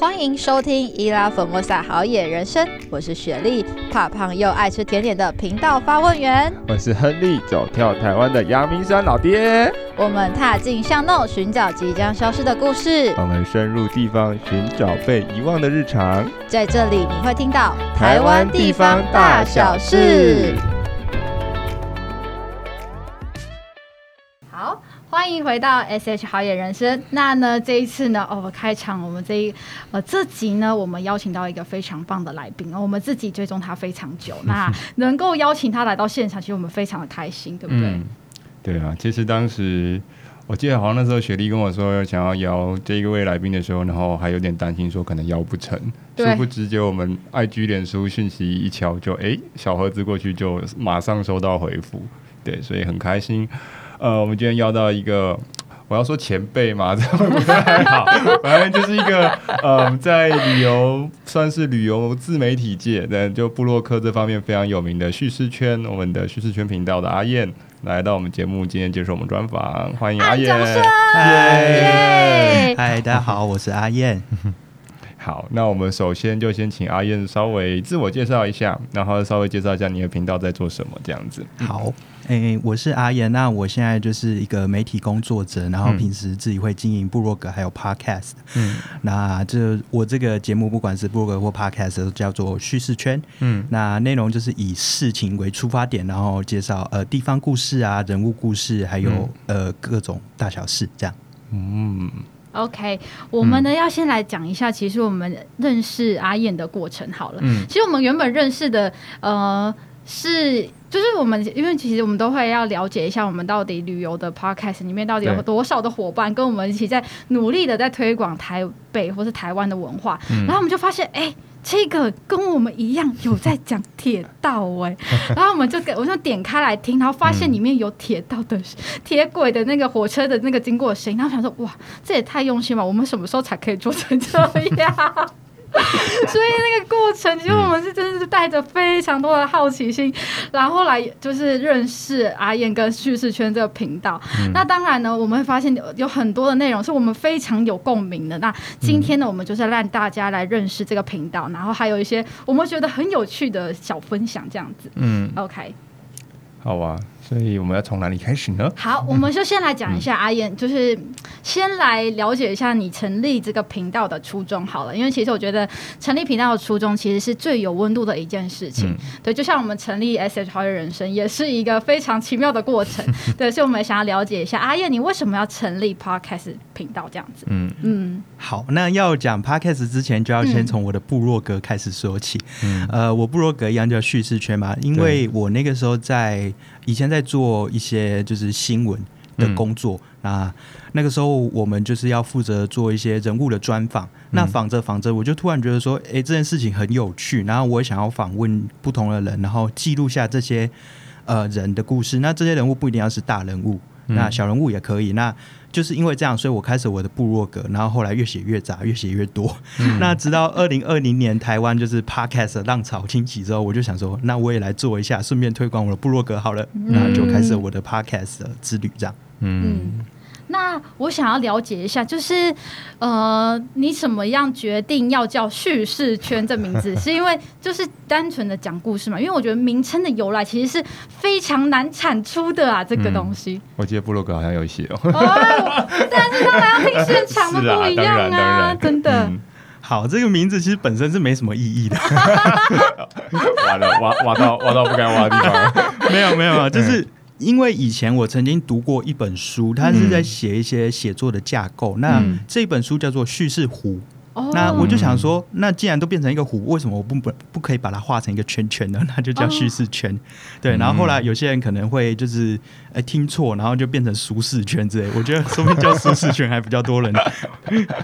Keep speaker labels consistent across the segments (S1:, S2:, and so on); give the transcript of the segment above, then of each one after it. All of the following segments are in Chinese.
S1: 欢迎收听伊拉粉莫萨好野人生，我是雪莉，怕胖又爱吃甜点的频道发问员。
S2: 我是亨利，走跳台湾的阳明山老爹。
S1: 我们踏进巷弄，寻找即将消失的故事。
S2: 我们深入地方，寻找被遗忘的日常。
S1: 在这里，你会听到台湾地方大小事。迎回到 SH 好野人生。那呢，这一次呢，哦，开场我们这一呃这集呢，我们邀请到一个非常棒的来宾哦，我们自己追踪他非常久，那能够邀请他来到现场，其实我们非常的开心，对不对？
S2: 嗯、对啊，其实当时我记得好像那时候雪莉跟我说想要邀这一位来宾的时候，然后还有点担心说可能邀不成，殊不知就我们 IG 脸书讯息一敲就哎小盒子过去就马上收到回复，对，所以很开心。呃，我们今天邀到一个，我要说前辈嘛，这不太好。反正就是一个，呃，在旅游算是旅游自媒体界的，就布洛克这方面非常有名的叙事圈，我们的叙事圈频道的阿燕来到我们节目，今天接受我们专访，欢迎阿燕。
S3: 嗨，嗨，大家好，我是阿燕。
S2: 好，那我们首先就先请阿燕稍微自我介绍一下，然后稍微介绍一下你的频道在做什么，这样子。
S3: 好。诶、欸，我是阿燕，那我现在就是一个媒体工作者，然后平时自己会经营部落格还有 podcast。嗯，那这我这个节目不管是部落格或 podcast 都叫做叙事圈。嗯，那内容就是以事情为出发点，然后介绍呃地方故事啊、人物故事，还有、嗯、呃各种大小事这样。
S1: 嗯，OK，我们呢、嗯、要先来讲一下，其实我们认识阿燕的过程好了。嗯，其实我们原本认识的呃是。就是我们，因为其实我们都会要了解一下，我们到底旅游的 podcast 里面到底有多少的伙伴跟我们一起在努力的在推广台北或是台湾的文化，嗯、然后我们就发现，哎、欸，这个跟我们一样有在讲铁道哎、欸，然后我们就给我就点开来听，然后发现里面有铁道的铁轨的那个火车的那个经过的声音，然后想说，哇，这也太用心了，我们什么时候才可以做成这样？所以那个过程，其实我们是真的是带着非常多的好奇心，然后来就是认识阿燕跟叙事圈这个频道。那当然呢，我们会发现有很多的内容是我们非常有共鸣的。那今天呢，我们就是让大家来认识这个频道，然后还有一些我们觉得很有趣的小分享，这样子。嗯，OK，
S2: 好啊。所以我们要从哪里开始呢？
S1: 好，我们就先来讲一下阿燕，就是先来了解一下你成立这个频道的初衷好了。因为其实我觉得成立频道的初衷其实是最有温度的一件事情。嗯、对，就像我们成立 SH 好野人生也是一个非常奇妙的过程。对，所以我们想要了解一下阿燕，你为什么要成立 Podcast 频道这样子？嗯
S3: 嗯。好，那要讲 Podcast 之前，就要先从我的部落格开始说起。嗯。呃，我部落格一样叫叙事圈嘛，因为我那个时候在。以前在做一些就是新闻的工作，那、嗯、那个时候我们就是要负责做一些人物的专访。嗯、那访着访着，我就突然觉得说，哎、欸，这件事情很有趣，然后我也想要访问不同的人，然后记录下这些呃人的故事。那这些人物不一定要是大人物，嗯、那小人物也可以。那就是因为这样，所以我开始我的部落格，然后后来越写越杂，越写越多。嗯、那直到二零二零年台湾就是 Podcast 的浪潮兴起之后，我就想说，那我也来做一下，顺便推广我的部落格好了。那、嗯、就开始我的 Podcast 之旅，这样。嗯。嗯
S1: 那我想要了解一下，就是，呃，你怎么样决定要叫叙事圈这名字？是因为就是单纯的讲故事嘛？因为我觉得名称的由来其实是非常难产出的啊，这个东西。嗯、我记
S2: 得部落格好像有写哦。
S1: 哦，但是当然要听现场的 不一样啊，真的、嗯。
S3: 好，这个名字其实本身是没什么意义的。
S2: 挖了挖挖到挖到不该挖的地方。
S3: 没有没有啊，就是。因为以前我曾经读过一本书，它是在写一些写作的架构。嗯、那这本书叫做《叙事湖》。哦、那我就想说，那既然都变成一个湖，为什么我不不不可以把它画成一个圈圈呢？那就叫叙事圈。哦、对，然后后来有些人可能会就是哎听错，然后就变成舒适圈之类。我觉得说不定叫舒适圈还比较多人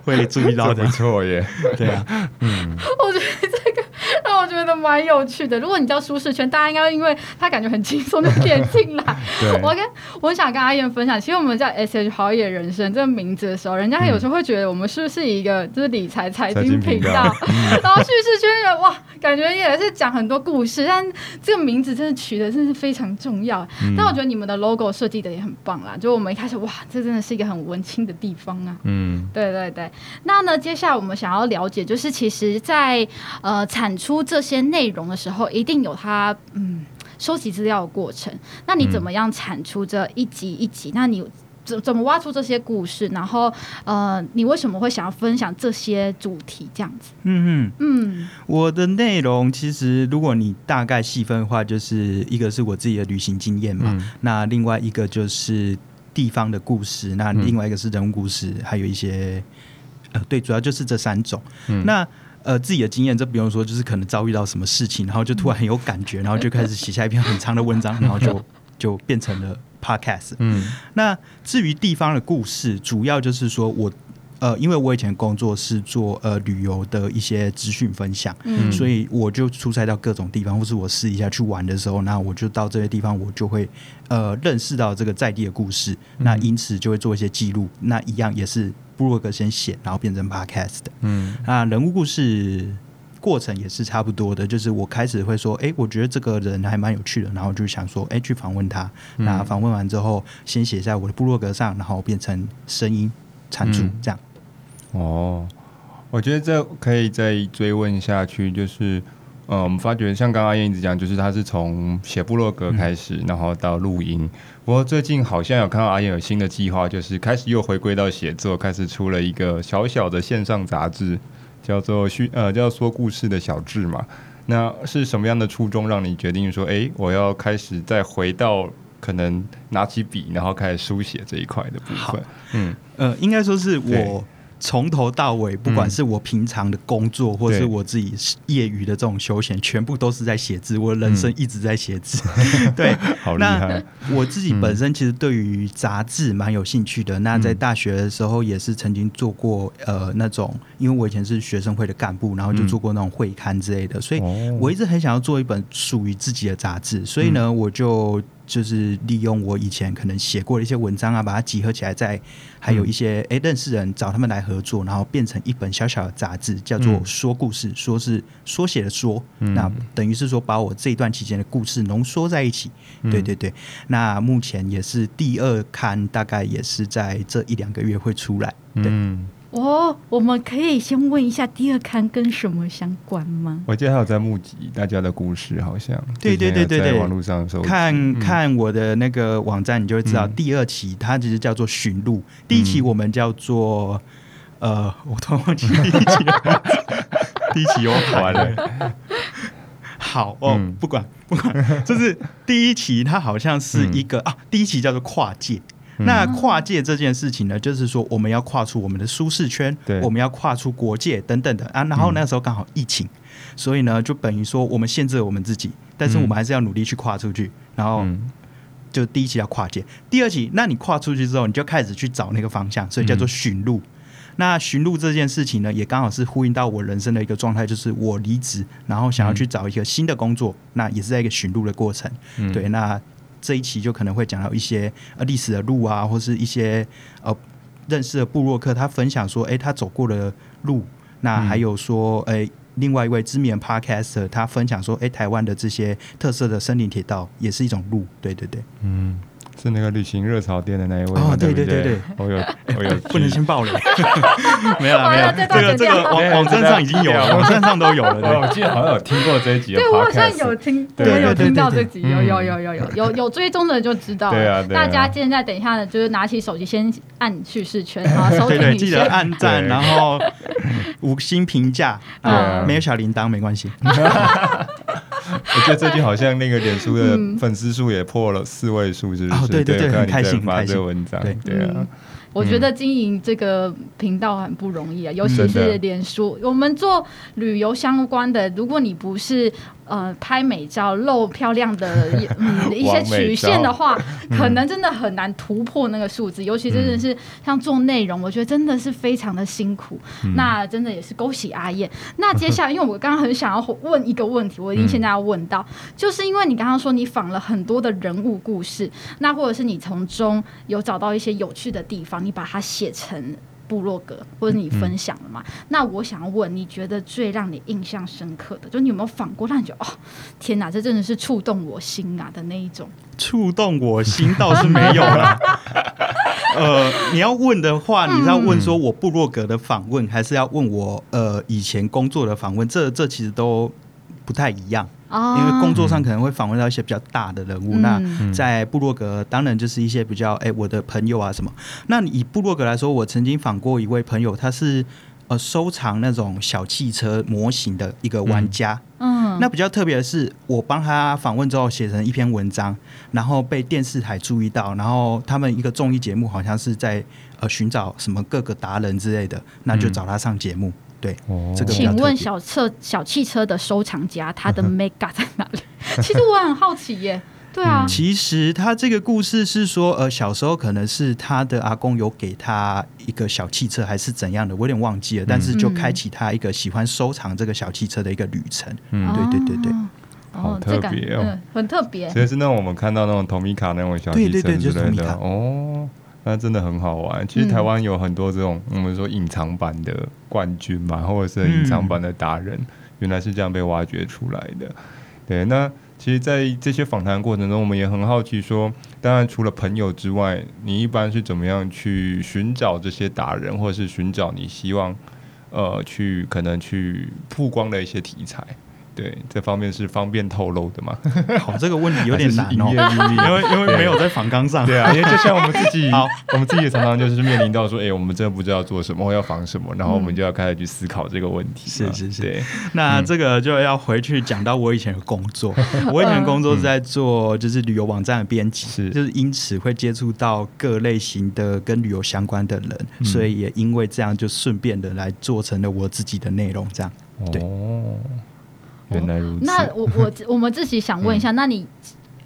S3: 会注意到的。
S2: 没错耶。
S3: 对啊，
S1: 嗯，我觉得我觉得得蛮有趣的。如果你叫舒适圈，大家应该因为他感觉很轻松就点进来。我跟我想跟阿燕分享，其实我们叫 SH 好野人生这个名字的时候，人家有时候会觉得我们是不是一个就是理财财经频道？然后叙事圈人哇，感觉也是讲很多故事，但这个名字真的取的真是非常重要。嗯、但我觉得你们的 logo 设计的也很棒啦，就我们一开始哇，这真的是一个很文青的地方啊。嗯，对对对。那呢，接下来我们想要了解，就是其实在，在呃产出这些内容的时候，一定有它嗯收集资料的过程。那你怎么样产出这一集一集？那你怎怎么挖出这些故事？然后呃，你为什么会想要分享这些主题？这样子？嗯
S3: 嗯嗯，我的内容其实，如果你大概细分的话，就是一个是我自己的旅行经验嘛，嗯、那另外一个就是地方的故事，那另外一个是人物故事，嗯、还有一些。呃，对，主要就是这三种。嗯、那呃，自己的经验，这不用说，就是可能遭遇到什么事情，然后就突然很有感觉，然后就开始写下一篇很长的文章，然后就 就变成了 podcast。嗯，那至于地方的故事，主要就是说我呃，因为我以前工作是做呃旅游的一些资讯分享，嗯，所以我就出差到各种地方，或是我试一下去玩的时候，那我就到这些地方，我就会呃认识到这个在地的故事，那因此就会做一些记录，那一样也是。部落格先写，然后变成 podcast 的。嗯，那人物故事过程也是差不多的，就是我开始会说，哎，我觉得这个人还蛮有趣的，然后就想说，哎，去访问他。那访问完之后，先写在我的部落格上，然后变成声音产出，这样。
S2: 哦，我觉得这可以再追问下去，就是。呃，我们发觉像刚刚阿燕一直讲，就是他是从写部落格开始，嗯、然后到录音。不过最近好像有看到阿燕有新的计划，就是开始又回归到写作，开始出了一个小小的线上杂志，叫做叙呃叫说故事的小志嘛。那是什么样的初衷让你决定说，哎、欸，我要开始再回到可能拿起笔，然后开始书写这一块的部分？好
S3: 嗯呃，应该说是我。从头到尾，不管是我平常的工作，嗯、或是我自己业余的这种休闲，全部都是在写字。我的人生一直在写字。嗯、对，
S2: 好厉害。
S3: 那我自己本身其实对于杂志蛮有兴趣的。嗯、那在大学的时候，也是曾经做过呃那种，因为我以前是学生会的干部，然后就做过那种会刊之类的，所以我一直很想要做一本属于自己的杂志。所以呢，我就。就是利用我以前可能写过的一些文章啊，把它集合起来，再还有一些认识人找他们来合作，然后变成一本小小的杂志，叫做《说故事》，嗯、说是缩写的说，嗯、那等于是说把我这一段期间的故事浓缩在一起。嗯、对对对，那目前也是第二刊，大概也是在这一两个月会出来。对。嗯
S1: 哦，我们可以先问一下第二刊跟什么相关吗？
S2: 我记得还有在募集大家的故事，好像
S3: 对对对对对，
S2: 在网络上搜
S3: 看、嗯、看我的那个网站，你就会知道第二期它其实叫做寻路，嗯、第一期我们叫做呃，我突然忘记第一期了，第一期我完了。好哦，嗯、不管不管，就是第一期它好像是一个、嗯、啊，第一期叫做跨界。那跨界这件事情呢，就是说我们要跨出我们的舒适圈，对，我们要跨出国界等等的啊。然后那时候刚好疫情，所以呢，就等于说我们限制了我们自己，但是我们还是要努力去跨出去。然后就第一期要跨界，第二期，那你跨出去之后，你就开始去找那个方向，所以叫做寻路。那寻路这件事情呢，也刚好是呼应到我人生的一个状态，就是我离职，然后想要去找一个新的工作，那也是在一个寻路的过程。对，那。这一期就可能会讲到一些呃历史的路啊，或是一些呃认识的部落客，他分享说，哎，他走过的路。那还有说，哎，另外一位知名的 Podcaster，他分享说，哎，台湾的这些特色的森林铁道也是一种路。对对对，嗯。
S2: 是那个旅行热潮店的那一位
S3: 哦，对对对对，
S2: 我有我有，
S3: 不能先爆雷，没有没有，这个这个网网站上已经有了，网站上都有了。对，
S2: 我记得。好像有听过这一集，
S1: 对我好像有听，对有听到这集，有有有有有有有追踪的就知道。对啊，大家现在等一下呢，就是拿起手机先按叙事圈啊，收听一下，
S3: 记得按赞，然后五星评价。啊，没有小铃铛没关系。
S2: 我觉得最近好像那个脸书的粉丝数也破了四位数，是不是？
S3: 对对对，很开心，
S2: 发这个文章，对啊。
S1: 我觉得经营这个频道很不容易啊，尤其是脸书。我们做旅游相关的，如果你不是呃，拍美照露漂亮的嗯一些曲线的话，可能真的很难突破那个数字。嗯、尤其真的是像做内容，我觉得真的是非常的辛苦。嗯、那真的也是恭喜阿燕。那接下来，因为我刚刚很想要问一个问题，我一定现在要问到，嗯、就是因为你刚刚说你仿了很多的人物故事，那或者是你从中有找到一些有趣的地方，你把它写成。部落格或者你分享了嘛？嗯、那我想要问，你觉得最让你印象深刻的，就你有没有访过让你觉得哦，天哪，这真的是触动我心啊的那一种？
S3: 触动我心倒是没有啦。呃，你要问的话，你是要问说我部落格的访问，嗯、还是要问我呃以前工作的访问？这这其实都不太一样。因为工作上可能会访问到一些比较大的人物，嗯、那在部落格当然就是一些比较哎、欸，我的朋友啊什么。那以部落格来说，我曾经访过一位朋友，他是呃收藏那种小汽车模型的一个玩家。嗯，那比较特别的是，我帮他访问之后写成一篇文章，然后被电视台注意到，然后他们一个综艺节目好像是在呃寻找什么各个达人之类的，那就找他上节目。嗯对，哦、这个
S1: 请问小车小汽车的收藏家，他的 mega 在哪里？其实我很好奇耶。对啊，
S3: 其实他这个故事是说，呃，小时候可能是他的阿公有给他一个小汽车，还是怎样的，我有点忘记了。嗯、但是就开启他一个喜欢收藏这个小汽车的一个旅程。嗯，对对对对，
S2: 好特别哦，
S1: 嗯、很特别。
S2: 其实是那种我们看到那种 Tomica 那种小汽车之类的哦。那真的很好玩。其实台湾有很多这种、嗯、我们说隐藏版的冠军嘛，或者是隐藏版的达人，嗯、原来是这样被挖掘出来的。对，那其实，在这些访谈过程中，我们也很好奇说，当然除了朋友之外，你一般是怎么样去寻找这些达人，或者是寻找你希望呃去可能去曝光的一些题材？对，这方面是方便透露的嘛？
S3: 好，这个问题有点难哦，因为因为没有在访纲上。
S2: 对啊，因为就像我们自己，好，我们自己也常常就是面临到说，哎，我们真的不知道做什么，或要防什么，然后我们就要开始去思考这个问题。
S3: 是是是。对，那这个就要回去讲到我以前的工作。我以前工作是在做就是旅游网站的编辑，是就是因此会接触到各类型的跟旅游相关的人，所以也因为这样就顺便的来做成了我自己的内容，这样。对。
S2: 原来如此。
S1: 那我我我们自己想问一下，嗯、那你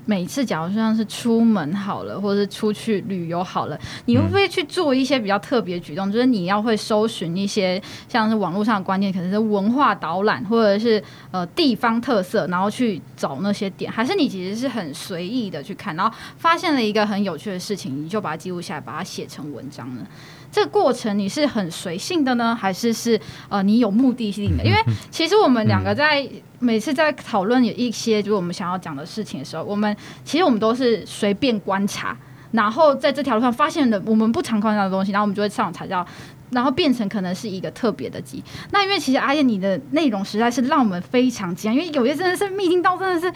S1: 每次假如像是出门好了，或者是出去旅游好了，你会不会去做一些比较特别举动？嗯、就是你要会搜寻一些像是网络上的关键，可能是文化导览，或者是呃地方特色，然后去找那些点，还是你其实是很随意的去看，然后发现了一个很有趣的事情，你就把它记录下来，把它写成文章呢？这个过程你是很随性的呢，还是是呃你有目的性的？因为其实我们两个在每次在讨论有一些就是我们想要讲的事情的时候，我们其实我们都是随便观察，然后在这条路上发现了我们不常观察的东西，然后我们就会上网查到。然后变成可能是一个特别的集。那因为其实阿燕你的内容实在是让我们非常惊讶，因为有些真的是密听到真的是，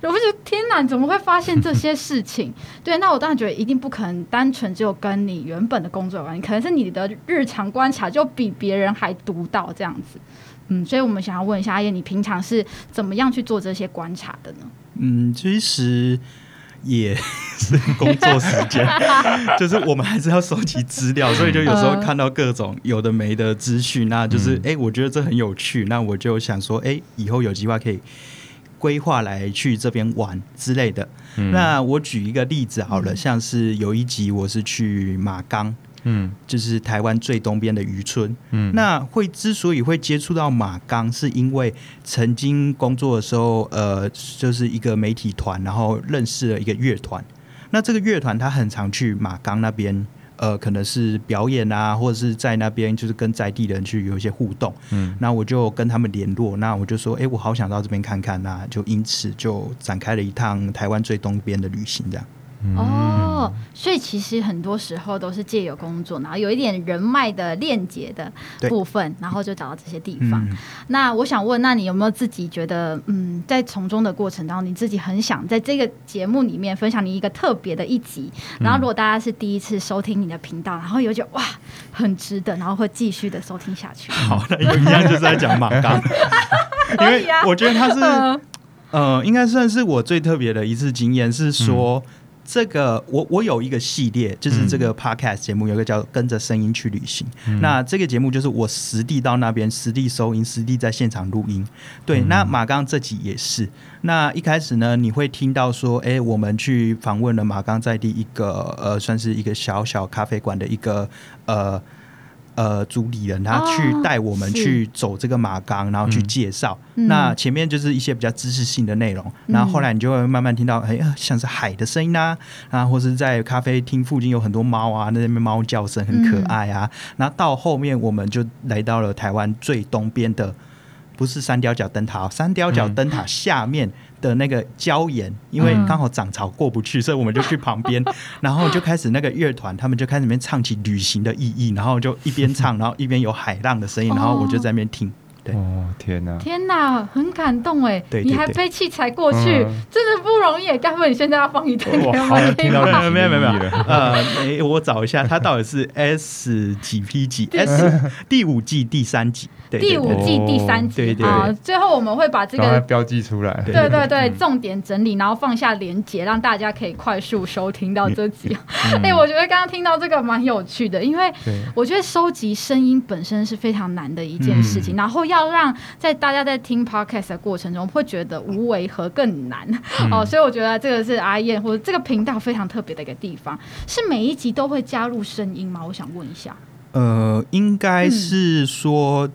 S1: 我就觉得天哪，怎么会发现这些事情？对，那我当然觉得一定不可能单纯只有跟你原本的工作有关，可能是你的日常观察就比别人还独到这样子。嗯，所以我们想要问一下阿燕，你平常是怎么样去做这些观察的呢？
S3: 嗯，其实。也是工作时间，就是我们还是要收集资料，所以就有时候看到各种有的没的资讯，那就是哎、欸，我觉得这很有趣，那我就想说，哎、欸，以后有机会可以规划来去这边玩之类的。嗯、那我举一个例子好了，像是有一集我是去马岗。嗯，就是台湾最东边的渔村。嗯，那会之所以会接触到马钢，是因为曾经工作的时候，呃，就是一个媒体团，然后认识了一个乐团。那这个乐团他很常去马钢那边，呃，可能是表演啊，或者是在那边就是跟在地人去有一些互动。嗯，那我就跟他们联络，那我就说，哎、欸，我好想到这边看看，那就因此就展开了一趟台湾最东边的旅行，这样。
S1: 哦，所以其实很多时候都是借由工作，然后有一点人脉的链接的部分，然后就找到这些地方。嗯、那我想问，那你有没有自己觉得，嗯，在从中的过程当中，你自己很想在这个节目里面分享你一个特别的一集？然后如果大家是第一次收听你的频道，然后有觉得哇，很值得，然后会继续的收听下去。
S3: 好，那有一样就是在讲马刚，因为我觉得他是，呃，应该算是我最特别的一次经验，是说。这个我我有一个系列，就是这个 podcast 节目，有一个叫《跟着声音去旅行》。嗯、那这个节目就是我实地到那边，实地收音，实地在现场录音。对，嗯、那马刚这集也是。那一开始呢，你会听到说，哎，我们去访问了马刚在地一个呃，算是一个小小咖啡馆的一个呃。呃，主理人他去带我们去走这个马冈，然后去介绍。嗯、那前面就是一些比较知识性的内容，嗯、然后后来你就会慢慢听到，哎，像是海的声音啊，啊，或是在咖啡厅附近有很多猫啊，那边猫叫声很可爱啊。然后到后面我们就来到了台湾最东边的，不是三貂角灯塔，三貂角灯塔下面。的那个礁岩，因为刚好涨潮过不去，所以我们就去旁边，然后就开始那个乐团，他们就开始那边唱起旅行的意义，然后就一边唱，然后一边有海浪的声音，然后我就在那边听。对。哦，
S2: 天哪，
S1: 天哪，很感动哎！
S3: 对，
S1: 你还背器材过去，真的不容易。该不会你现在要放一段给我们听吗？
S3: 没有没有没有，呃，我找一下，它到底是 S 几 P 几？S 第五季第三集。
S1: 第五季第三集。啊，最后我们会把这个
S2: 标记出来，
S1: 对对对，重点整理，然后放下连接，让大家可以快速收听到这集。哎，我觉得刚刚听到这个蛮有趣的，因为我觉得收集声音本身是非常难的一件事情，然后要让在大家在听 podcast 的过程中会觉得无违和更难哦，所以我觉得这个是阿燕或者这个频道非常特别的一个地方，是每一集都会加入声音吗？我想问一下。
S3: 呃，应该是说。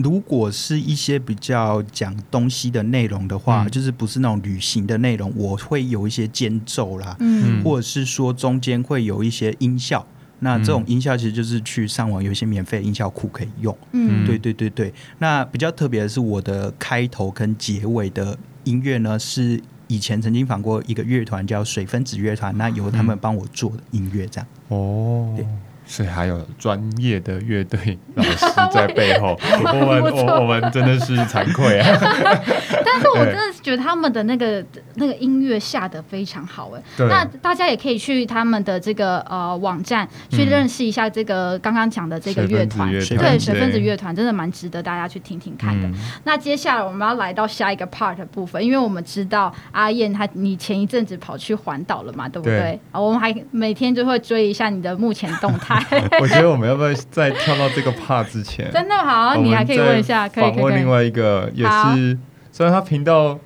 S3: 如果是一些比较讲东西的内容的话，嗯、就是不是那种旅行的内容，我会有一些间奏啦，嗯，或者是说中间会有一些音效。那这种音效其实就是去上网有一些免费的音效库可以用。嗯，对对对对。那比较特别的是我的开头跟结尾的音乐呢，是以前曾经访过一个乐团叫水分子乐团，那由他们帮我做的音乐这样。
S2: 哦，对。所以还有专业的乐队老师在背后，我们我我们真的是惭愧啊！
S1: 但是我真的是觉得他们的那个那个音乐下的非常好哎。那大家也可以去他们的这个呃网站去认识一下这个刚刚讲的这个乐团，对，水分子乐团真的蛮值得大家去听听看的。那接下来我们要来到下一个 part 的部分，因为我们知道阿燕她你前一阵子跑去环岛了嘛，对不对？啊，我们还每天就会追一下你的目前动态。
S2: 我觉得我们要不要在跳到这个 part 之前，
S1: 真的好，你还可以问一下，可以
S2: 访问另外一个也是，虽然他频道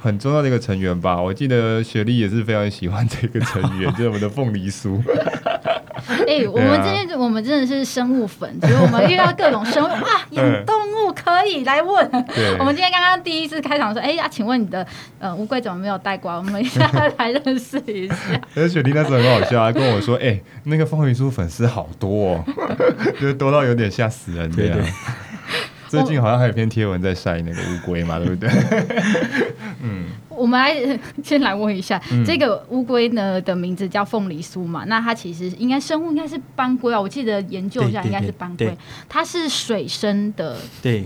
S2: 很重要的一个成员吧，我记得雪莉也是非常喜欢这个成员，就是我们的凤梨酥。
S1: 哎、欸，我们今天我们真的是生物粉，所以我们遇到各种生物 啊，养动物可以来问。我们今天刚刚第一次开场说，哎、欸、呀，请问你的呃乌龟怎么没有带过来？我们一下来认识一下。
S2: 而且雪莉那时候很好笑，他跟我说，哎、欸，那个风云叔粉丝好多，哦，就是多到有点吓死人这样。最近好像还有篇贴文在晒那个乌龟嘛，对不对？
S1: 嗯，我们来先来问一下，嗯、这个乌龟呢的名字叫凤梨酥嘛？那它其实应该生物应该是斑龟啊，我记得研究一下应该是斑龟，它是水生的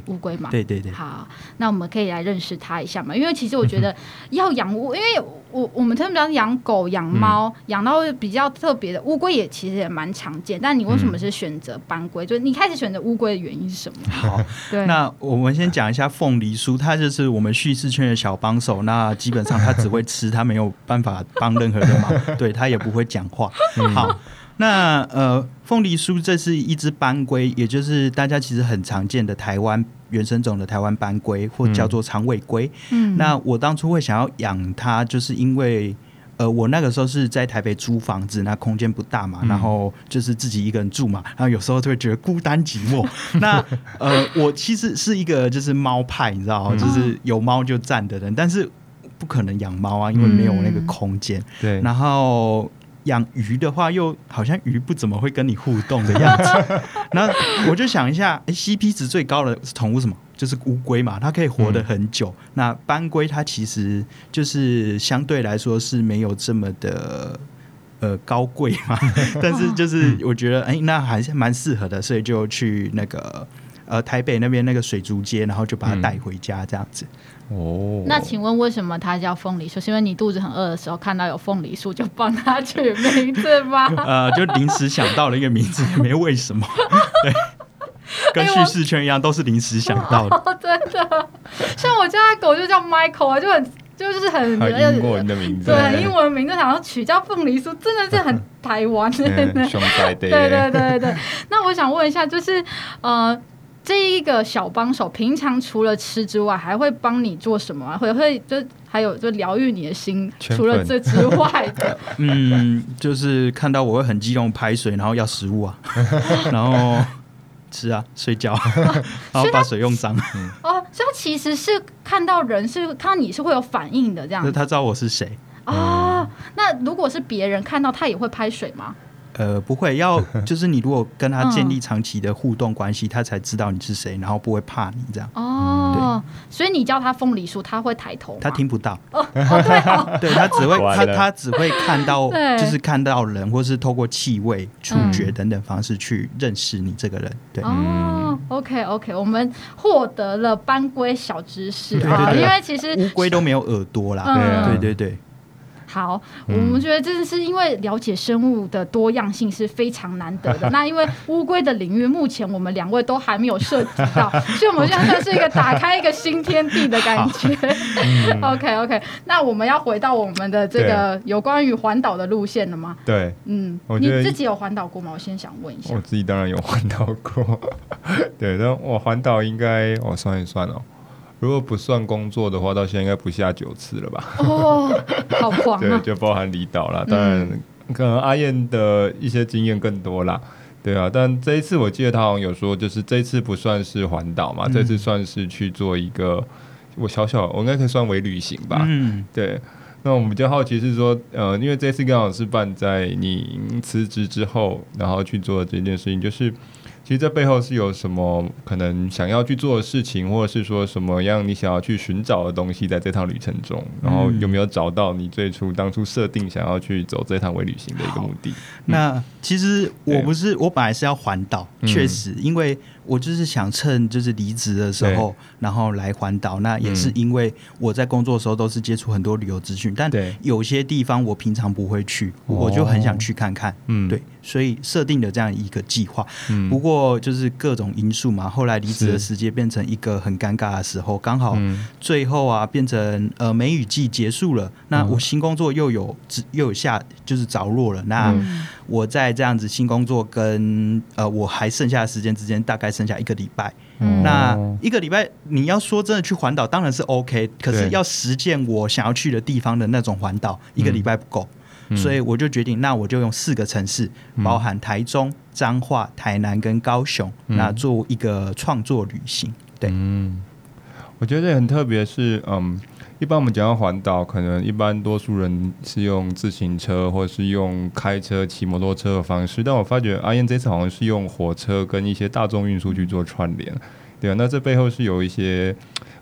S1: 乌龟嘛？
S3: 对对对。
S1: 好，那我们可以来认识它一下嘛？因为其实我觉得要养乌，因为。我我们特别养狗、养猫，养到比较特别的乌龟也其实也蛮常见。但你为什么是选择斑龟？就你开始选择乌龟的原因是什么？
S3: 好，对。那我们先讲一下凤梨酥，它就是我们叙事圈的小帮手。那基本上它只会吃，它没有办法帮任何的忙。对，它也不会讲话。好，那呃，凤梨酥这是一只斑龟，也就是大家其实很常见的台湾。原生种的台湾斑龟，或叫做长尾龟。嗯，那我当初会想要养它，就是因为，呃，我那个时候是在台北租房子，那空间不大嘛，嗯、然后就是自己一个人住嘛，然后有时候就会觉得孤单寂寞。那呃，我其实是一个就是猫派，你知道，嗯、就是有猫就站的人，但是不可能养猫啊，因为没有那个空间。嗯、对，然后。养鱼的话，又好像鱼不怎么会跟你互动的样子。那我就想一下，哎，CP 值最高的宠物什么？就是乌龟嘛，它可以活得很久。嗯、那斑龟它其实就是相对来说是没有这么的呃高贵嘛，但是就是我觉得哎，那还是蛮适合的，所以就去那个呃台北那边那个水族街，然后就把它带回家这样子。嗯
S1: 哦，那请问为什么它叫凤梨酥？是因为你肚子很饿的时候看到有凤梨酥就帮它取名字吗？
S3: 呃，就临时想到了一个名字，也没为什么。对，跟叙事圈一样，都是临时想到的。
S1: 哦，真的，像我家的狗就叫 Michael 啊，就很就是很
S2: 英文的名字，
S1: 对，英文名字，然后取叫凤梨酥，真的是很台湾的。对对对对。那我想问一下，就是呃，这一个小帮手，平常除了吃之外，还会帮你做什么？会会就还有就疗愈你的心，除了这之外的。
S3: 嗯，就是看到我会很激动，拍水，然后要食物啊，然后。吃啊，睡觉，然后把水用脏。
S1: 哦，所以他其实是看到人，是看到你是会有反应的，这样。
S3: 他知道我是谁
S1: 哦，那如果是别人看到他也会拍水吗？
S3: 呃，不会，要 就是你如果跟他建立长期的互动关系，嗯、他才知道你是谁，然后不会怕你这样。
S1: 哦，对，所以你叫他凤梨酥，他会抬头。
S3: 他听不到。
S1: 哦，哦对 哦，
S3: 对他只会他他只会看到，就是看到人，或是透过气味、触觉等等方式去认识你这个人。对。
S1: 哦，OK OK，我们获得了斑龟小知识啊，因为其实
S3: 乌龟都没有耳朵啦。对对对。
S1: 好，我们觉得真的是因为了解生物的多样性是非常难得的。那因为乌龟的领域，目前我们两位都还没有涉及到，所以我们现在算是一个打开一个新天地的感觉。嗯、OK OK，那我们要回到我们的这个有关于环岛的路线了吗？
S2: 对，
S1: 嗯，你自己有环岛过吗？我先想问一下。
S2: 我自己当然有环岛过。对，那我环岛应该我算一算哦。如果不算工作的话，到现在应该不下九次了吧？
S1: 哦，好狂啊！
S2: 对，就包含离岛了。当然，可能阿燕的一些经验更多啦。对啊，但这一次我记得他好像有说，就是这一次不算是环岛嘛，嗯、这次算是去做一个我小小，我应该可以算为旅行吧。嗯，对。那我们比较好奇是说，呃，因为这次刚好是办在你辞职之后，然后去做的这件事情，就是。其实这背后是有什么可能想要去做的事情，或者是说什么样你想要去寻找的东西，在这趟旅程中，然后有没有找到你最初当初设定想要去走这趟微旅行的一个目的？
S3: 那其实我不是，我本来是要环岛，确实，因为。我就是想趁就是离职的时候，然后来环岛。那也是因为我在工作的时候都是接触很多旅游资讯，但有些地方我平常不会去，我就很想去看看。嗯，对，所以设定了这样一个计划。不过就是各种因素嘛，后来离职的时间变成一个很尴尬的时候，刚好最后啊变成呃梅雨季结束了，那我新工作又有又有下就是着落了。那我在这样子新工作跟呃我还剩下的时间之间，大概。剩下一个礼拜，嗯、那一个礼拜你要说真的去环岛当然是 OK，可是要实践我想要去的地方的那种环岛，一个礼拜不够，嗯、所以我就决定，那我就用四个城市，包含台中、彰化、台南跟高雄，嗯、那做一个创作旅行。对，嗯，
S2: 我觉得很特别，是嗯。一般我们讲到环岛，可能一般多数人是用自行车或是用开车、骑摩托车的方式，但我发觉阿燕这次好像是用火车跟一些大众运输去做串联，对啊，那这背后是有一些。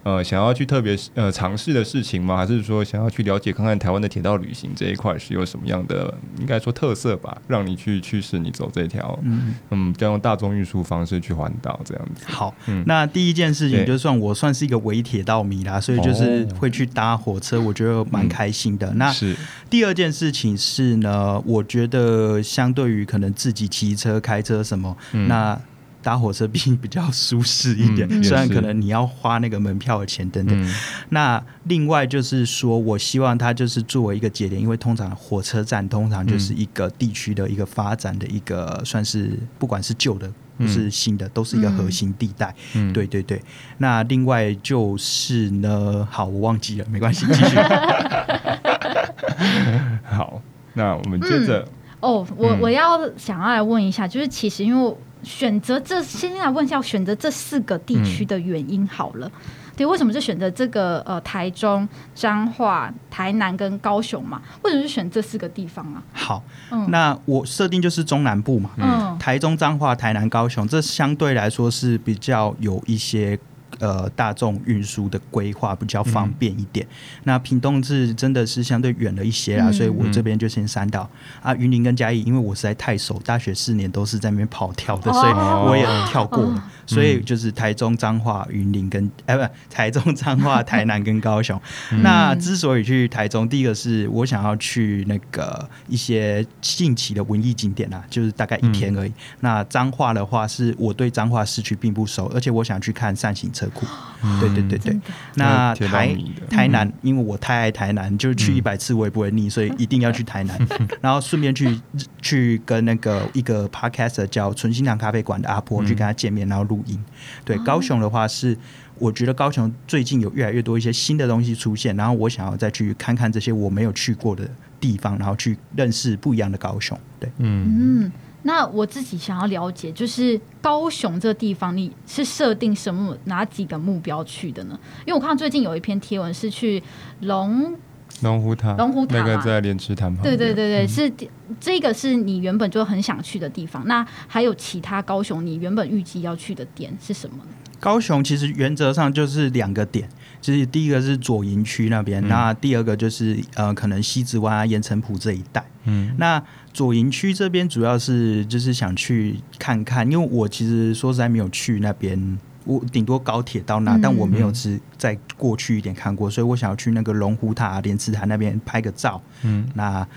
S2: 呃，想要去特别呃尝试的事情吗？还是说想要去了解看看台湾的铁道旅行这一块是有什么样的应该说特色吧？让你去驱使你走这条嗯嗯，这样用大众运输方式去环岛这样子。
S3: 好，嗯、那第一件事情就算我算是一个伪铁道迷啦，所以就是会去搭火车，我觉得蛮开心的。嗯、那是第二件事情是呢，我觉得相对于可能自己骑车、开车什么，嗯、那。搭火车比比较舒适一点，嗯、虽然可能你要花那个门票的钱等等。嗯、那另外就是说，我希望它就是作为一个节点，因为通常火车站通常就是一个地区的一个发展的一个，算是不管是旧的或是新的，都是一个核心地带。嗯、对对对。那另外就是呢，好，我忘记了，没关系，继续。
S2: 好，那我们接着、嗯。
S1: 哦，我我要想要来问一下，就是其实因为。选择这，先来问一下，选择这四个地区的原因好了。嗯、对，为什么是选择这个呃台中、彰化、台南跟高雄嘛？为什么是选这四个地方啊？
S3: 好，嗯、那我设定就是中南部嘛，嗯，台中、彰化、台南、高雄，这相对来说是比较有一些。呃，大众运输的规划比较方便一点。嗯、那屏东是真的是相对远了一些啦，嗯、所以我这边就先删掉。嗯、啊，云林跟嘉义，因为我实在太熟，大学四年都是在那边跑跳的，哦、所以我也跳过了。哦、所以就是台中彰化、云林跟哎不，台中彰化、台南跟高雄。嗯、那之所以去台中，第一个是我想要去那个一些近期的文艺景点啊，就是大概一天而已。嗯、那彰化的话，是我对彰化市区并不熟，而且我想去看扇形车。车库。对对对对，那台台南，因为我太爱台南，就是去一百次我也不会腻，所以一定要去台南，然后顺便去去跟那个一个 podcaster 叫纯心堂咖啡馆的阿婆去跟他见面，然后录音。对，高雄的话是，我觉得高雄最近有越来越多一些新的东西出现，然后我想要再去看看这些我没有去过的地方，然后去认识不一样的高雄。对，
S1: 嗯。嗯。那我自己想要了解，就是高雄这个地方，你是设定什么哪几个目标去的呢？因为我看到最近有一篇贴文是去龙
S2: 龙湖塔，
S1: 龙湖塔
S2: 那个在莲池潭旁。
S1: 对对对对，嗯、是这个是你原本就很想去的地方。那还有其他高雄你原本预计要去的点是什么呢？
S3: 高雄其实原则上就是两个点，就是第一个是左营区那边，嗯、那第二个就是呃可能西子湾啊、盐城埔这一带。嗯，那左营区这边主要是就是想去看看，因为我其实说实在没有去那边，我顶多高铁到那，嗯、但我没有是再过去一点看过，所以我想要去那个龙湖塔、莲池潭那边拍个照。嗯，那啊、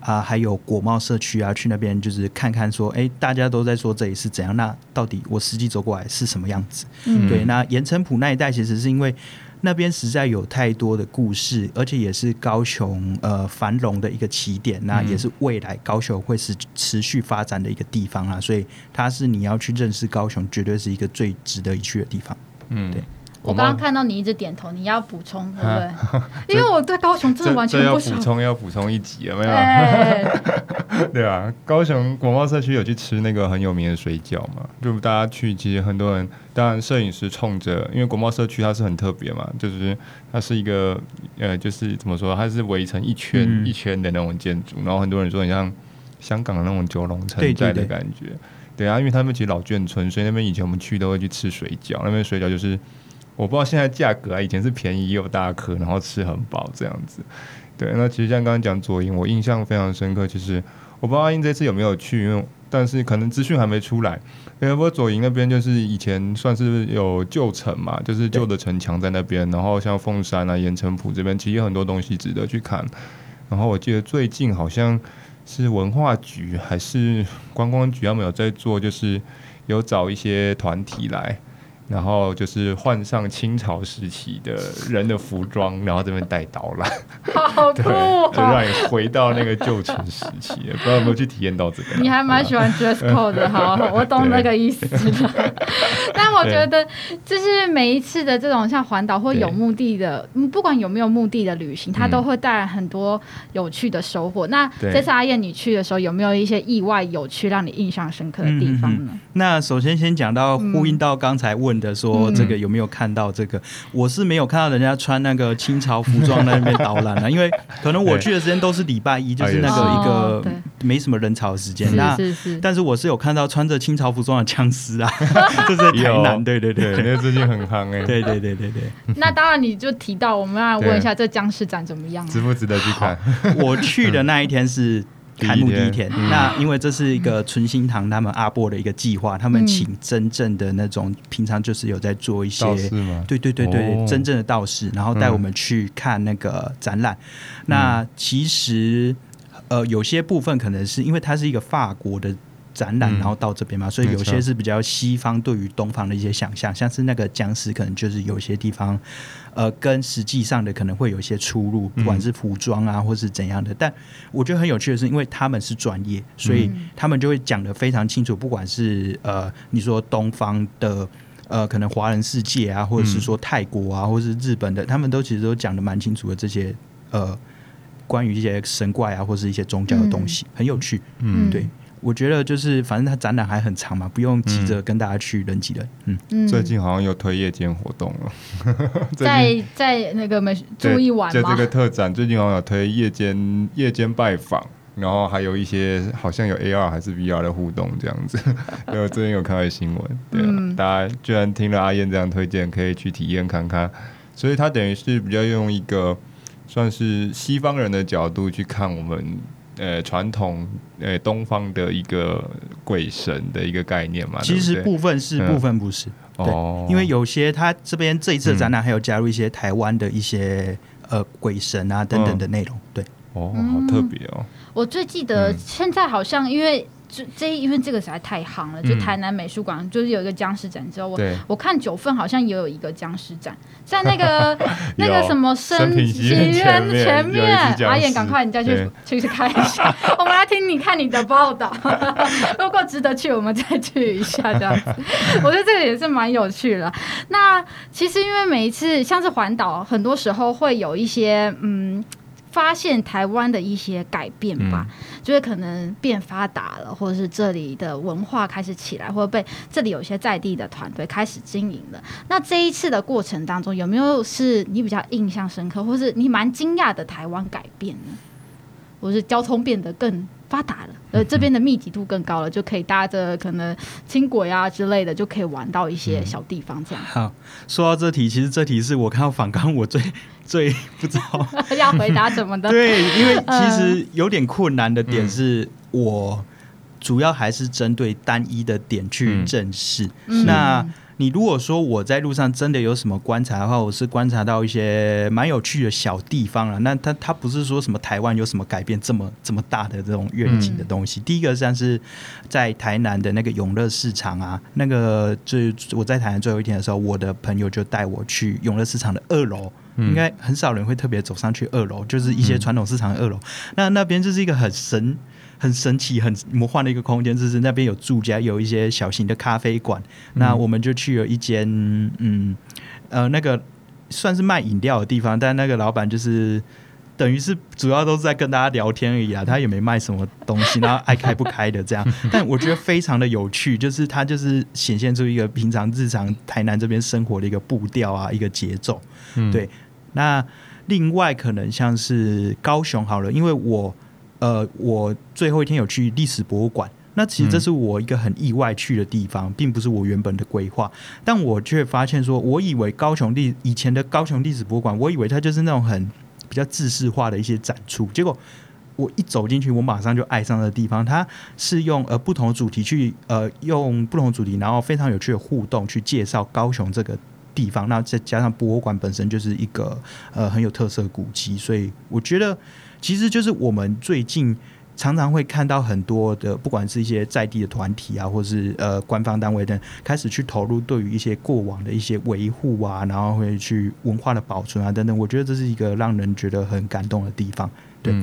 S3: 呃、还有国贸社区啊，去那边就是看看说，哎、欸，大家都在说这里是怎样，那到底我实际走过来是什么样子？嗯，对，那盐城埔那一带其实是因为。那边实在有太多的故事，而且也是高雄呃繁荣的一个起点，那也是未来高雄会是持续发展的一个地方啊，所以它是你要去认识高雄，绝对是一个最值得一去的地方。嗯，对。
S1: 我刚刚看到你一直点头，你要补充对不对？啊、因为我对高雄真的完全不熟。
S2: 要补充，要补充一集有没有？对，对啊，高雄国贸社区有去吃那个很有名的水饺嘛？就大家去，其实很多人，当然摄影师冲着，因为国贸社区它是很特别嘛，就是它是一个呃，就是怎么说，它是围成一圈、嗯、一圈的那种建筑，然后很多人说很像香港的那种九龙城寨的感觉。对，对，对，对啊，因为他们其实老眷村，所以那边以前我们去都会去吃水饺，那边水饺就是。我不知道现在价格啊，以前是便宜也有大颗，然后吃很饱这样子。对，那其实像刚刚讲左营，我印象非常深刻。其实我不知道阿英这次有没有去，因为但是可能资讯还没出来。因为不过左营那边就是以前算是有旧城嘛，就是旧的城墙在那边。然后像凤山啊、盐埕埔这边，其实有很多东西值得去看。然后我记得最近好像是文化局还是观光局，他们有在做，就是有找一些团体来。然后就是换上清朝时期的人的服装，然后这边带刀了，
S1: 好酷哦，
S2: 对，就让你回到那个旧城时期。不知道有没有去体验到这个？
S1: 你还蛮喜欢 dress code 的，好，我懂那个意思了。但我觉得，就是每一次的这种像环岛或有目的的，不管有没有目的的旅行，它都会带来很多有趣的收获。那这次阿燕你去的时候，有没有一些意外有趣、让你印象深刻的地方呢？
S3: 那首先先讲到呼应到刚才问的说，这个有没有看到这个？嗯、我是没有看到人家穿那个清朝服装在那边导览啊，因为可能我去的时间都是礼拜一，就是那个一个没什么人潮的时间。那但是我是有看到穿着清朝服装的僵尸啊，就是在台南，对对对，
S2: 肯定最近很夯 哎，
S3: 对对对对对。
S1: 那当然，你就提到我们要问一下，这僵尸展怎么样？
S2: 值不值得去看？
S3: 我去的那一天是。开幕第一天，嗯、那因为这是一个纯心堂他们阿波的一个计划，嗯、他们请真正的那种平常就是有在做一些，对对对对，哦、真正的道士，然后带我们去看那个。展览。嗯、那其实呃有些部分可能是因为它是一个法国的。展览，然后到这边嘛，嗯、所以有些是比较西方对于东方的一些想象，像是那个僵尸，可能就是有些地方，呃，跟实际上的可能会有一些出入，不管是服装啊，或是怎样的。嗯、但我觉得很有趣的是，因为他们是专业，所以他们就会讲的非常清楚，不管是呃，你说东方的呃，可能华人世界啊，或者是说泰国啊，或者是日本的，他们都其实都讲的蛮清楚的这些呃，关于一些神怪啊，或是一些宗教的东西，嗯、很有趣。嗯，对。我觉得就是，反正它展览还很长嘛，不用急着跟大家去人挤人。嗯，
S2: 最近好像有推夜间活动了，
S1: 在在那个美住一晚吗？
S2: 就这个特展最近好像有推夜间夜间拜访，然后还有一些好像有 AR 还是 VR 的互动这样子。我最近有看到新闻，对啊，嗯、大家居然听了阿燕这样推荐，可以去体验看看。所以他等于是比较用一个算是西方人的角度去看我们。呃，传统呃东方的一个鬼神的一个概念嘛，
S3: 其实部分是，部分不是。对，因为有些他这边这一次的展览还有加入一些台湾的一些呃鬼神啊等等的内容。对，
S2: 哦，好特别哦。
S1: 我最记得现在好像因为。这这因为这个实在太夯了，就台南美术馆、嗯、就是有一个僵尸展之后，我我看九份好像也有一个僵尸展，在那个 那个什么生奇院前面，阿燕赶快你再去去去看一下，我们来听你看你的报道，如果值得去，我们再去一下这样子，我觉得这个也是蛮有趣的。那其实因为每一次像是环岛，很多时候会有一些嗯。发现台湾的一些改变吧，嗯、就是可能变发达了，或者是这里的文化开始起来，或者被这里有些在地的团队开始经营了。那这一次的过程当中，有没有是你比较印象深刻，或是你蛮惊讶的台湾改变呢？或是交通变得更发达了，呃，这边的密集度更高了，就可以搭着可能轻轨啊之类的，就可以玩到一些小地方这样。
S3: 好，说到这题，其实这题是我看到反纲我最 最不知道。
S1: 要回答什么的。
S3: 对，因为其实有点困难的点是我主要还是针对单一的点去正视。嗯、那你如果说我在路上真的有什么观察的话，我是观察到一些蛮有趣的小地方了。那它它不是说什么台湾有什么改变这么这么大的这种愿景的东西。嗯、第一个像是在台南的那个永乐市场啊，那个就我在台南最后一天的时候，我的朋友就带我去永乐市场的二楼，嗯、应该很少人会特别走上去二楼，就是一些传统市场的二楼。嗯、那那边就是一个很神。很神奇、很魔幻的一个空间，就是那边有住家，有一些小型的咖啡馆。嗯、那我们就去了一间，嗯，呃，那个算是卖饮料的地方，但那个老板就是等于是主要都是在跟大家聊天而已啊，他也没卖什么东西，然后 爱开不开的这样。但我觉得非常的有趣，就是他就是显现出一个平常日常台南这边生活的一个步调啊，一个节奏。嗯、对。那另外可能像是高雄好了，因为我。呃，我最后一天有去历史博物馆，那其实这是我一个很意外去的地方，并不是我原本的规划，但我却发现说，我以为高雄历以前的高雄历史博物馆，我以为它就是那种很比较制式化的一些展出，结果我一走进去，我马上就爱上了地方，它是用呃不同的主题去呃用不同主题，然后非常有趣的互动去介绍高雄这个地方，那再加上博物馆本身就是一个呃很有特色的古迹，所以我觉得。其实就是我们最近常常会看到很多的，不管是一些在地的团体啊，或是呃官方单位等，开始去投入对于一些过往的一些维护啊，然后会去文化的保存啊等等。我觉得这是一个让人觉得很感动的地方。对。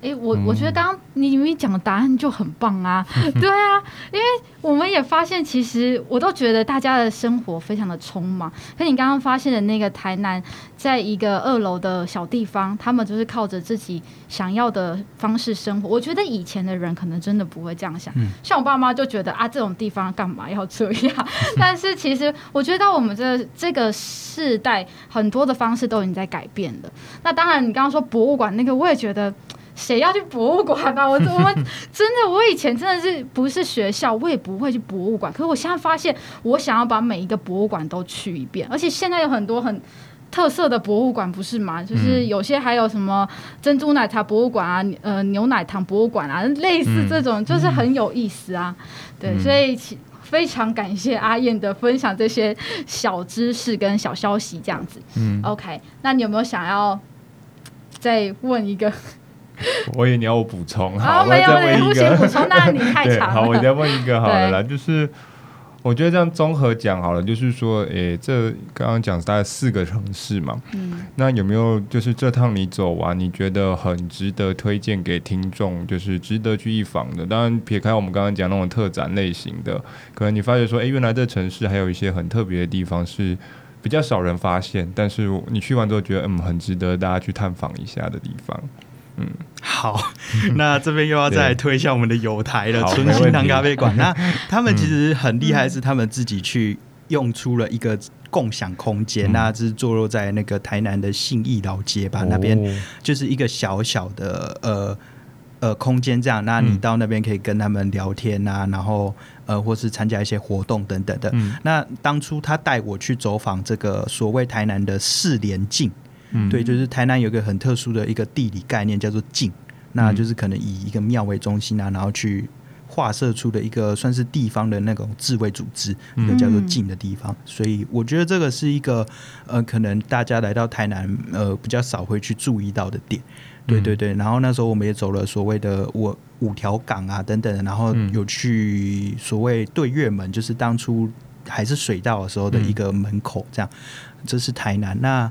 S1: 哎，我我觉得刚刚你你讲的答案就很棒啊，对啊，因为我们也发现，其实我都觉得大家的生活非常的匆忙。可你刚刚发现的那个台南，在一个二楼的小地方，他们就是靠着自己想要的方式生活。我觉得以前的人可能真的不会这样想，像我爸妈就觉得啊，这种地方干嘛要这样？但是其实我觉得到我们这这个世代，很多的方式都已经在改变了。那当然，你刚刚说博物馆那个，我也觉得。谁要去博物馆啊？我我们 真的，我以前真的是不是学校，我也不会去博物馆。可是我现在发现，我想要把每一个博物馆都去一遍。而且现在有很多很特色的博物馆，不是吗？就是有些还有什么珍珠奶茶博物馆啊，呃，牛奶糖博物馆啊，类似这种，就是很有意思啊。对，所以非常感谢阿燕的分享，这些小知识跟小消息这样子。嗯，OK，那你有没有想要再问一个？
S2: 我以为你要我补充，
S1: 好，我再问一个。补充，那你太 长了。
S2: 好，我再问一个好了啦，就是我觉得这样综合讲好了，就是说，诶，这刚刚讲大概四个城市嘛，嗯，那有没有就是这趟你走完，你觉得很值得推荐给听众，就是值得去一访的？当然，撇开我们刚刚讲那种特展类型的，可能你发觉说，诶，原来这城市还有一些很特别的地方是比较少人发现，但是你去完之后觉得，嗯，很值得大家去探访一下的地方。嗯，好，
S3: 那这边又要再推一下我们的友台了，纯心堂咖啡馆。那他们其实很厉害，是他们自己去用出了一个共享空间，嗯、那是坐落在那个台南的信义老街吧，哦、那边就是一个小小的呃呃空间，这样。那你到那边可以跟他们聊天啊，然后呃或是参加一些活动等等的。嗯、那当初他带我去走访这个所谓台南的四连境。嗯，对，就是台南有一个很特殊的一个地理概念，叫做境，那就是可能以一个庙为中心啊，然后去划设出的一个算是地方的那种自卫组织，一个叫做境的地方。所以我觉得这个是一个呃，可能大家来到台南呃比较少会去注意到的点。对对对，然后那时候我们也走了所谓的五五条港啊等等，然后有去所谓对月门，就是当初还是水道的时候的一个门口，这样。这是台南。那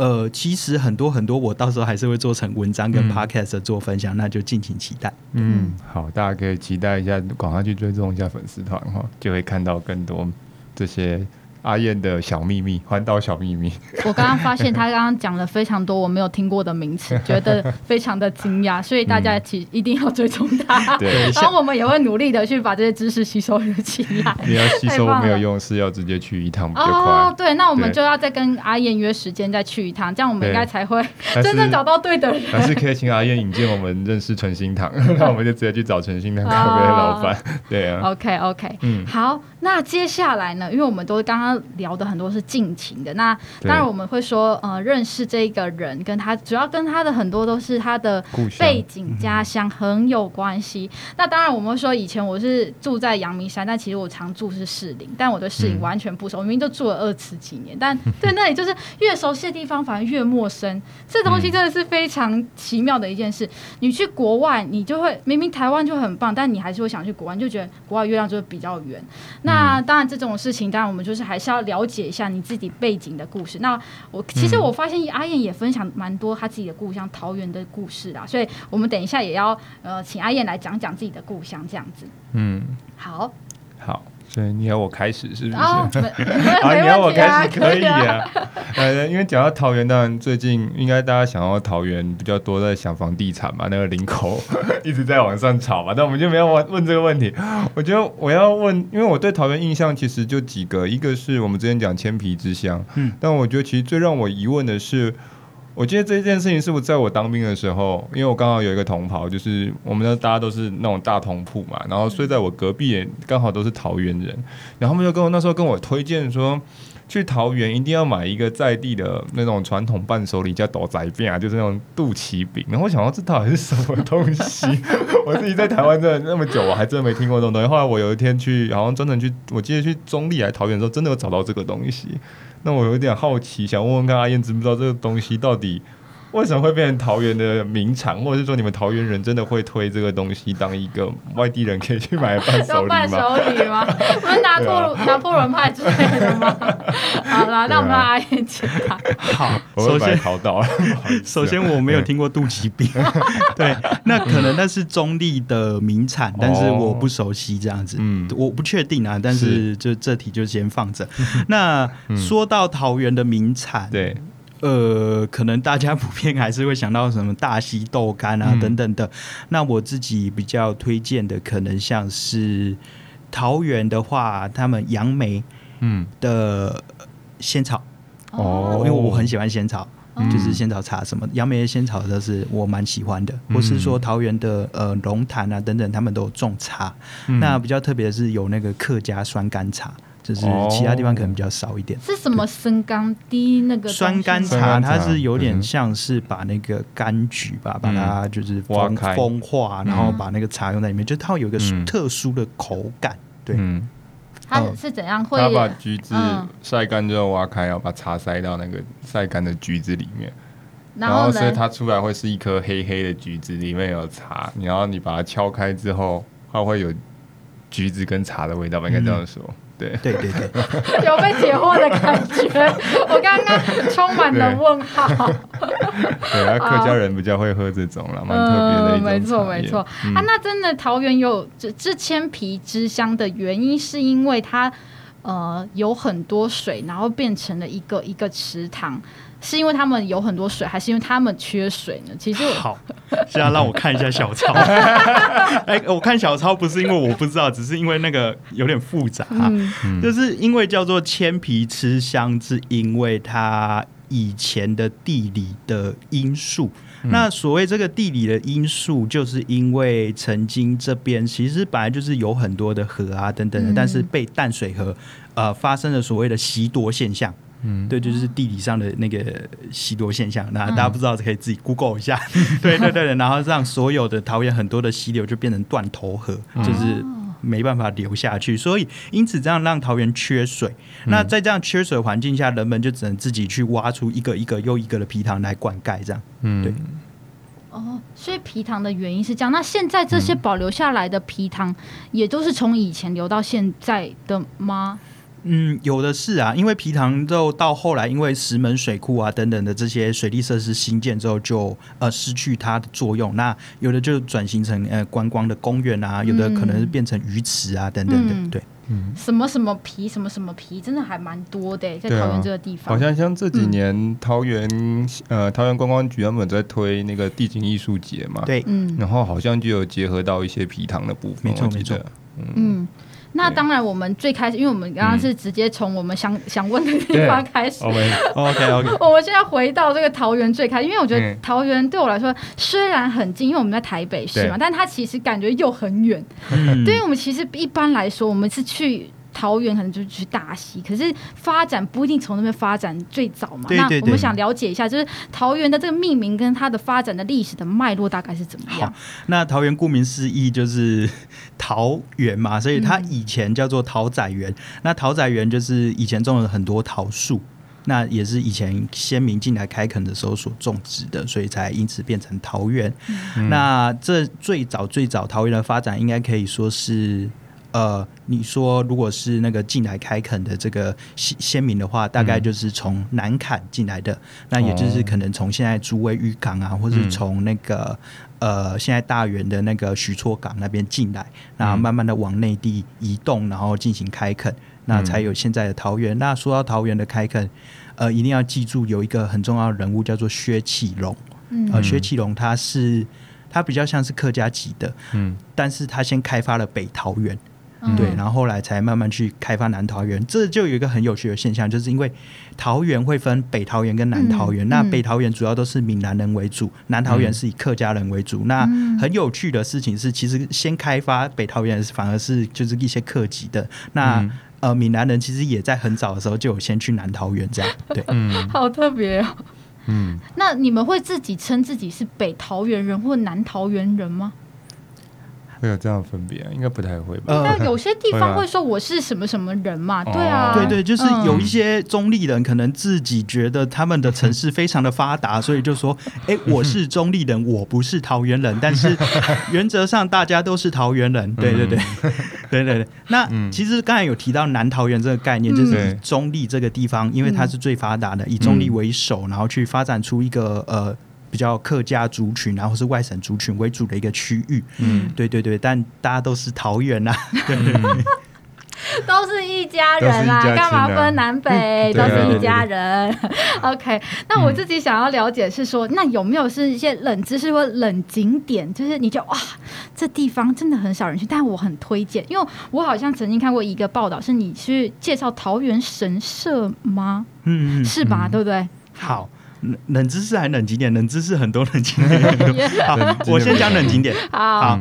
S3: 呃，其实很多很多，我到时候还是会做成文章跟 podcast 做分享，那就敬请期待。
S2: 嗯，好，大家可以期待一下，赶快去追踪一下粉丝团哈，就会看到更多这些。阿燕的小秘密，环岛小秘密。
S1: 我刚刚发现他刚刚讲了非常多我没有听过的名词，觉得非常的惊讶，所以大家其实一定要追踪他。对，然后我们也会努力的去把这些知识吸收起来。
S2: 你要吸收没有用，是要直接去一趟比较快。哦，
S1: 对，那我们就要再跟阿燕约时间再去一趟，这样我们应该才会 真正找到对的人。
S2: 还是可以请阿燕引荐我们认识纯心堂，那我们就直接去找纯心堂咖啡的老板。对啊。
S1: OK OK，嗯，好，那接下来呢？因为我们都刚刚。聊的很多是近情的，那当然我们会说，呃，认识这个人跟他主要跟他的很多都是他的背景家乡很有关系。嗯、那当然我们会说，以前我是住在阳明山，但其实我常住是士林，但我对士林完全不熟，我明明就住了二十几年，但 对那里就是越熟悉的地方反而越陌生。这东西真的是非常奇妙的一件事。你去国外，你就会明明台湾就很棒，但你还是会想去国外，就觉得国外月亮就会比较圆。那当然这种事情，当然我们就是还是要了。解一下你自己背景的故事。那我其实我发现阿燕也分享蛮多他自己的故乡桃园的故事啦，所以我们等一下也要呃请阿燕来讲讲自己的故乡这样子。嗯，好，
S2: 好。所以你要我开始是不是？
S1: 啊，
S2: 你要我开始可以啊。呃，因为讲到桃园，当然最近应该大家想要桃园比较多，在想房地产嘛，那个林口一直在往上炒嘛。但我们就没有问问这个问题。我觉得我要问，因为我对桃园印象其实就几个，一个是我们之前讲千皮之乡，嗯，但我觉得其实最让我疑问的是。我记得这件事情是不是在我当兵的时候，因为我刚好有一个同袍，就是我们的大家都是那种大同铺嘛，然后睡在我隔壁刚好都是桃园人，然后他们就跟我那时候跟我推荐说，去桃园一定要买一个在地的那种传统伴手礼，叫斗仔饼啊，就是那种肚脐饼。然后我想到这到底是什么东西？我自己在台湾真的那么久，我还真没听过这种东西。后来我有一天去，好像专程去，我记得去中坜来桃园的时候，真的有找到这个东西。那我有点好奇，想问问看阿燕知不知道这个东西到底为什么会变成桃园的名产，或者是说你们桃园人真的会推这个东西当一个外地人可以去买的伴手礼吗？
S1: 伴手礼吗？不是拿破拿破仑派之类的吗？好啦，那我们来阿燕解答。
S3: 好，
S2: 首先考到了。
S3: 首先我没有听过肚脐饼，对，那可能那是中立的名产，但是我不熟悉这样子，嗯，我不确定啊。但是就这题就先放着。那说到桃园的名产，
S2: 对。
S3: 呃，可能大家普遍还是会想到什么大溪豆干啊等等的。嗯、那我自己比较推荐的，可能像是桃园的话，他们杨梅嗯的仙草哦，因为我很喜欢仙草，哦、就是仙草茶什么杨梅的仙草都是我蛮喜欢的。嗯、或是说桃园的呃龙潭啊等等，他们都有种茶。嗯、那比较特别的是有那个客家酸甘茶。就是其他地方可能比较少一点。
S1: 是什么生甘滴那个
S3: 酸甘茶？它是有点像是把那个柑橘吧，把它就是风风化，然后把那个茶用在里面，就它会有一个特殊的口感。对，
S1: 它是怎样？会
S2: 它把橘子晒干之后挖开，然后把茶塞到那个晒干的橘子里面，然后所以它出来会是一颗黑黑的橘子，里面有茶。然后你把它敲开之后，它会有橘子跟茶的味道吧？应该这样说。对对对对，
S1: 有被解惑的感觉。我刚刚充满了问号。
S2: 对啊，客家人比较会喝这种了，蛮特别的一种。没错没错
S1: 啊，那真的桃园有这这千皮之乡的原因，是因为它呃有很多水，然后变成了一个一个池塘。是因为他们有很多水，还是因为他们缺水呢？其实
S3: 好，现在让我看一下小抄。哎、欸，我看小抄不是因为我不知道，只是因为那个有点复杂。嗯、就是因为叫做千皮吃香，是因为它以前的地理的因素。嗯、那所谓这个地理的因素，就是因为曾经这边其实本来就是有很多的河啊等等的，嗯、但是被淡水河呃发生了所谓的袭夺现象。嗯，对，就是地理上的那个西多现象。那大家不知道，可以自己 Google 一下。对对对，然后让所有的桃园很多的溪流就变成断头河，就是没办法流下去。所以因此这样让桃园缺水。那在这样缺水环境下，人们就只能自己去挖出一个一个又一个的皮塘来灌溉，这样。嗯，对。
S1: 哦，所以皮塘的原因是这样。那现在这些保留下来的皮塘，也都是从以前留到现在的吗？
S3: 嗯，有的是啊，因为皮塘就到后来，因为石门水库啊等等的这些水利设施新建之后就，就呃失去它的作用。那有的就转型成呃观光的公园啊，有的可能是变成鱼池啊等等对。嗯，
S1: 什么什么皮，什么什么皮，真的还蛮多的，在桃园这个地方。
S2: 啊、好像像这几年、嗯、桃园呃桃园观光局他们在推那个地景艺术节嘛，
S3: 对，嗯，
S2: 然后好像就有结合到一些皮塘的部分，
S3: 没错没错，
S1: 嗯。嗯那当然，我们最开始，因为我们刚刚是直接从我们想、嗯、想问的地方开始。
S2: OK OK OK。
S1: 我们现在回到这个桃园最开始，因为我觉得桃园对我来说虽然很近，因为我们在台北市嘛，但它其实感觉又很远。嗯。对于我们其实一般来说，我们是去。桃园可能就是去大溪，可是发展不一定从那边发展最早嘛。对对对。那我们想了解一下，就是桃园的这个命名跟它的发展的历史的脉络大概是怎么样？
S3: 那桃园顾名思义就是桃园嘛，所以它以前叫做桃仔园。嗯、那桃仔园就是以前种了很多桃树，那也是以前先民进来开垦的时候所种植的，所以才因此变成桃园。嗯、那这最早最早桃园的发展，应该可以说是。呃，你说如果是那个进来开垦的这个先先民的话，大概就是从南崁进来的，嗯、那也就是可能从现在诸位渔港啊，或是从那个呃现在大园的那个许厝港那边进来，然后慢慢的往内地移动，然后进行开垦，那才有现在的桃园。那说到桃园的开垦，呃，一定要记住有一个很重要的人物叫做薛启隆，嗯，呃，薛启隆他是他比较像是客家籍的，嗯，但是他先开发了北桃园。对，然后后来才慢慢去开发南桃园，这就有一个很有趣的现象，就是因为桃园会分北桃园跟南桃园，嗯、那北桃园主要都是闽南人为主，嗯、南桃园是以客家人为主。嗯、那很有趣的事情是，其实先开发北桃园反而是就是一些客籍的，那、嗯、呃闽南人其实也在很早的时候就有先去南桃园这样。对，嗯，
S1: 好特别哦。嗯，那你们会自己称自己是北桃园人或南桃园人吗？
S2: 会有这样分别啊？应该不太会吧？
S1: 应该有些地方会说我是什么什么人嘛？对啊，
S3: 对对，就是 有一些中立人可能自己觉得他们的城市非常的发达，所以就说：“哎，我是中立人，我不是桃园人。”但是 原则上大家都是桃园人。对对对，对对 对。那其实刚才有提到南桃园这个概念，就是以中立这个地方，因为它是最发达的，以中立为首，然后去发展出一个呃。比较客家族群，然后是外省族群为主的一个区域。嗯，对对对，但大家都是桃园呐，对对对，
S1: 都是一家人啦，干嘛分南北？都是一家人。OK，那我自己想要了解是说，那有没有是一些冷知识或冷景点？就是你觉得哇，这地方真的很少人去，但我很推荐，因为我好像曾经看过一个报道，是你去介绍桃园神社吗？嗯，是吧？对不对？
S3: 好。冷知识还冷景点？冷知识很多冷景点。好，我先讲冷景点。好，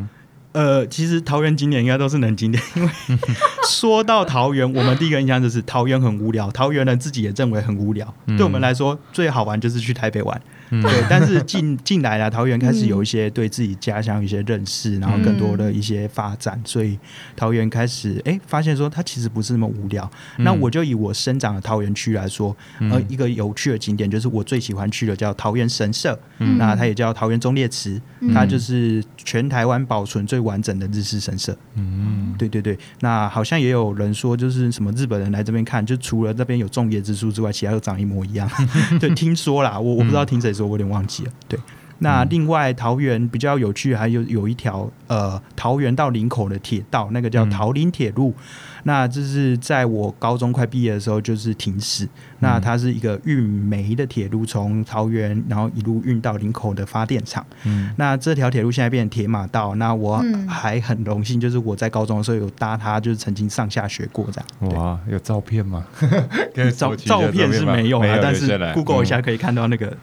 S3: 呃，其实桃园景点应该都是冷景点，因为 说到桃园，我们第一个印象就是桃园很无聊，桃园人自己也认为很无聊。对我们来说，最好玩就是去台北玩。对，但是近近来了，桃园开始有一些对自己家乡一些认识，然后更多的一些发展，所以桃园开始哎发现说它其实不是那么无聊。那我就以我生长的桃园区来说，呃，一个有趣的景点就是我最喜欢去的叫桃园神社，那它也叫桃园忠烈祠，它就是全台湾保存最完整的日式神社。嗯，对对对。那好像也有人说，就是什么日本人来这边看，就除了那边有种椰之树之外，其他都长一模一样。对，听说啦，我我不知道听谁说。我有点忘记了，对。那另外桃园比较有趣，还有有一条呃桃园到林口的铁道，那个叫桃林铁路。嗯那这是在我高中快毕业的时候，就是停驶。那它是一个运煤的铁路，从桃园然后一路运到林口的发电厂。嗯，那这条铁路现在变成铁马道。那我还很荣幸，就是我在高中的时候有搭它，就是曾经上下学过这样。
S2: 哇，有照片吗？
S3: 照照片是没有啊，但是 Google 一下可以看到那个，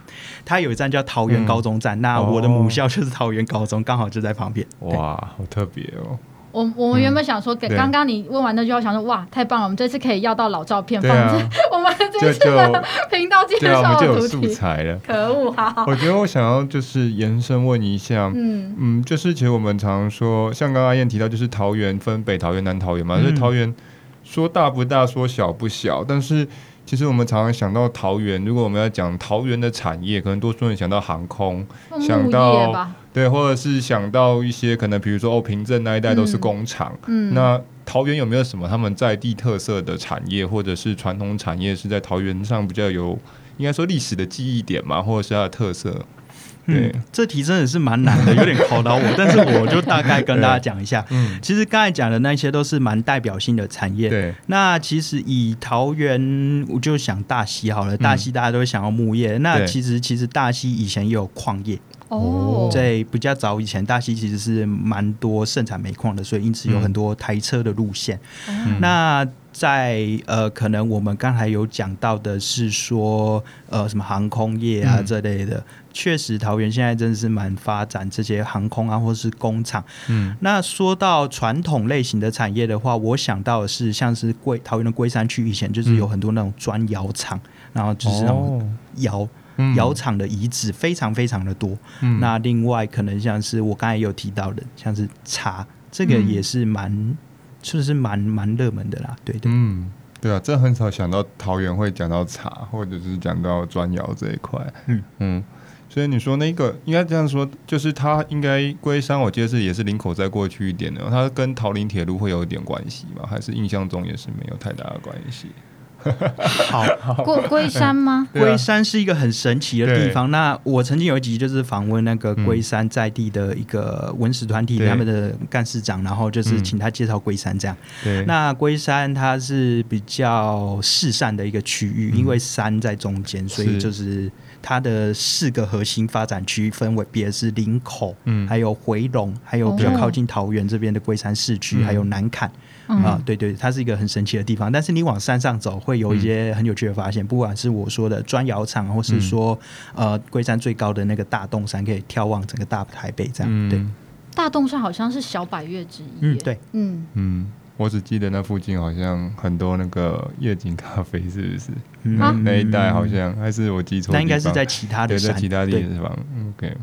S3: 它有一站叫桃园高中站。那我的母校就是桃园高中，刚好就在旁边。
S2: 哇，好特别哦。
S1: 我我们原本想说，给刚刚你问完那句话，想说哇，太棒了，我们这次可以要到老照片放着，啊、我们这次的频道介绍
S2: 就有素材了。
S1: 可恶哈！
S2: 我觉得我想要就是延伸问一下，嗯。嗯，就是其实我们常说，像刚刚阿燕提到，就是桃园分北桃园、南桃园嘛，所以桃园说大不大，说小不小，但是。其实我们常常想到桃园，如果我们要讲桃园的产业，可能多数人想到航空，想到对，或者是想到一些可能，比如说哦，平镇那一带都是工厂。嗯，那桃园有没有什么他们在地特色的产业，或者是传统产业是在桃园上比较有，应该说历史的记忆点嘛，或者是它的特色？
S3: 嗯，这题真的是蛮难的，有点考到我。但是我就大概跟大家讲一下。嗯，其实刚才讲的那些都是蛮代表性的产业。对，那其实以桃园，我就想大溪好了。大溪大家都会想要木业，那其实其实大溪以前也有矿业。哦，在比较早以前，大溪其实是蛮多盛产煤矿的，所以因此有很多台车的路线。嗯、那在呃，可能我们刚才有讲到的是说，呃，什么航空业啊这类的，确、嗯、实桃园现在真的是蛮发展这些航空啊，或是工厂。嗯，那说到传统类型的产业的话，我想到的是像是龟桃园的龟山区以前就是有很多那种砖窑厂，嗯、然后就是那种窑。窑厂的遗址非常非常的多，嗯、那另外可能像是我刚才有提到的，像是茶，这个也是蛮，嗯、就是蛮蛮热门的啦，对对，
S2: 嗯，对啊，这很少想到桃园会讲到茶，或者是讲到砖窑这一块，嗯。嗯，所以你说那个应该这样说，就是它应该龟山，我记得是也是林口再过去一点的，它跟桃林铁路会有一点关系吗？还是印象中也是没有太大的关系？
S3: 好，
S1: 龟龟山吗？
S3: 龟山是一个很神奇的地方。那我曾经有一集就是访问那个龟山在地的一个文史团体他们的干事长，然后就是请他介绍龟山这样。对。那龟山它是比较世善的一个区域，因为山在中间，所以就是它的四个核心发展区分为别是林口，嗯，还有回龙，还有比较靠近桃园这边的龟山市区，还有南崁。嗯、啊，对对，它是一个很神奇的地方。但是你往山上走，会有一些很有趣的发现。嗯、不管是我说的砖窑厂，或是说、嗯、呃龟山最高的那个大洞山，可以眺望整个大台北，这样、嗯、对。
S1: 大洞山好像是小百岳之一。
S3: 嗯，对，
S1: 嗯
S2: 嗯，我只记得那附近好像很多那个夜景咖啡，是不是？嗯、那那一带好像还是我记错？
S3: 那应该是在其他的山，
S2: 在其他地方。
S3: 对
S2: OK。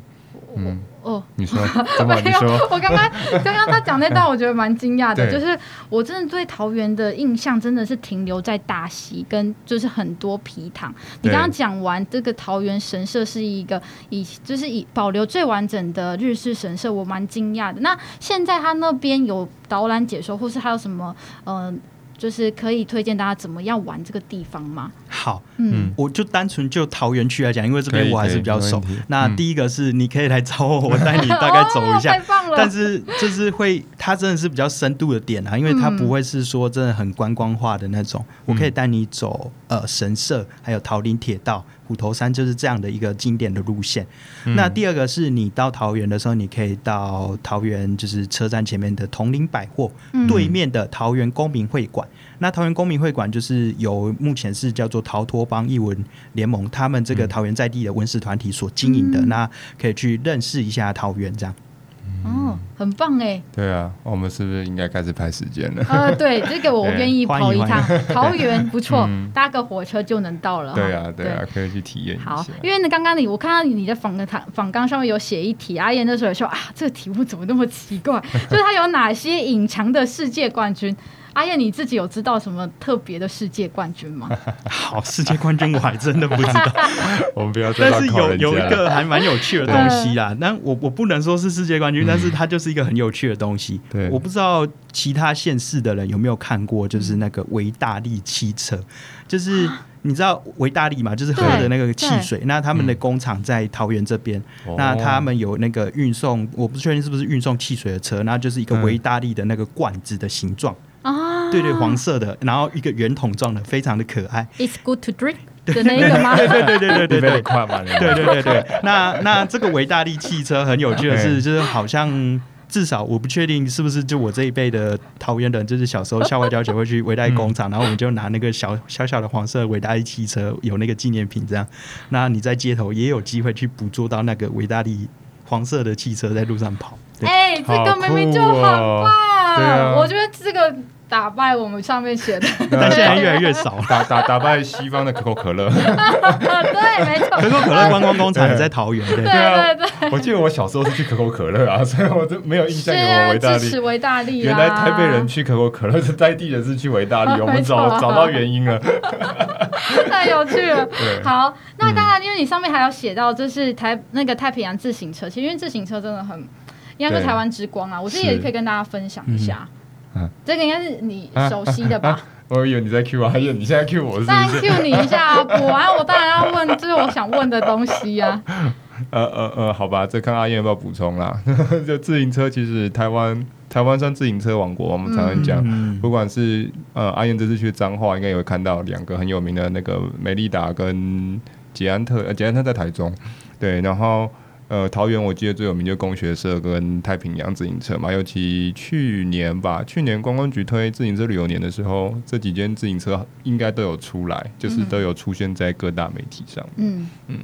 S2: 嗯
S1: 哦，
S2: 你说 怎么？你说
S1: 我刚刚刚刚他讲那段，我觉得蛮惊讶的，就是我真的对桃园的印象真的是停留在大溪跟就是很多皮塘。你刚刚讲完这个桃园神社是一个以就是以保留最完整的日式神社，我蛮惊讶的。那现在他那边有导览解说，或是还有什么嗯？呃就是可以推荐大家怎么样玩这个地方吗？
S3: 好，嗯，我就单纯就桃园区来讲，因为这边我还是比较熟。那第一个是你可以来找我，我带你大概走一下。哦、太棒了！但是就是会，它真的是比较深度的点啊，因为它不会是说真的很观光化的那种。嗯、我可以带你走呃神社，还有桃林铁道。虎头山就是这样的一个经典的路线。嗯、那第二个是你到桃园的时候，你可以到桃园就是车站前面的铜陵百货、嗯、对面的桃园公民会馆。那桃园公民会馆就是由目前是叫做桃托邦艺文联盟，他们这个桃园在地的文史团体所经营的。嗯、那可以去认识一下桃园这样。
S1: 哦，很棒哎！
S2: 对啊，我们是不是应该开始排时间了？
S1: 呃，对，这个我愿意跑一趟桃园，不错，搭个火车就能到了。
S2: 对啊，对啊，可以去体验一下。
S1: 好，因为呢，刚刚你我看到你的访谈访纲上面有写一题，阿燕那时候有说啊，这个题目怎么那么奇怪？就是它有哪些隐藏的世界冠军？阿燕，你自己有知道什么特别的世界冠军吗？
S3: 好，世界冠军我还真的不知道。
S2: 我们不要，
S3: 但是有有一个还蛮有趣的东西啦。那我我不能说是世界冠军，嗯、但是它就是一个很有趣的东西。对，我不知道其他县市的人有没有看过，就是那个维大利汽车，就是你知道维大利嘛，就是喝的那个汽水。那他们的工厂在桃园这边，嗯、那他们有那个运送，我不确定是不是运送汽水的车，那就是一个维大利的那个罐子的形状。啊，对对，黄色的，然后一个圆筒状的，非常的可爱。
S1: It's good to drink 的那个吗？
S3: 对对对对对对对，对对对对。那那这个维大利汽车很有趣的是，就是好像至少我不确定是不是就我这一辈的桃园人，就是小时候校外教学会去维大利工厂，然后我们就拿那个小小小的黄色维大利汽车，有那个纪念品这样。那你在街头也有机会去捕捉到那个维大利。黄色的汽车在路上跑。
S1: 哎、欸，这个明明就很棒，
S2: 哦啊、
S1: 我觉得这个。打败我们上面写的，
S3: 但现在越来越少。
S2: 打打打败西方的可口可乐，
S1: 对，没错。
S3: 可口可乐观光工厂也在桃园，对
S1: 对对对。
S2: 我记得我小时候是去可口可乐啊，所以我都没有印象有维大利。
S1: 支持维大利。
S2: 原来台北人去可口可乐，是在地人是去维大利。我们找找到原因了，
S1: 太有趣了。好，那当然，因为你上面还有写到，就是台那个太平洋自行车，其实因为自行车真的很，应该是台湾之光啊。我这也可以跟大家分享一下。啊、这个应该是你熟悉的吧？啊啊啊、我
S2: 以为你在 Q 阿燕，你现在 Q 我是不是？
S1: 当然 Q 你一下啊！补完我当然要问，这、就是我想问的东西啊。
S2: 呃呃呃，好吧，这看阿燕要不要补充啦。就自行车，其实台湾台湾算自行车王国，我们常常讲，嗯、不管是呃阿燕这次去彰化，应该也会看到两个很有名的那个美利达跟捷安特，呃捷安特在台中，对，然后。呃，桃园我记得最有名就工学社跟太平洋自行车嘛，尤其去年吧，去年观光局推自行车旅游年的时候，这几间自行车应该都有出来，就是都有出现在各大媒体上。嗯嗯。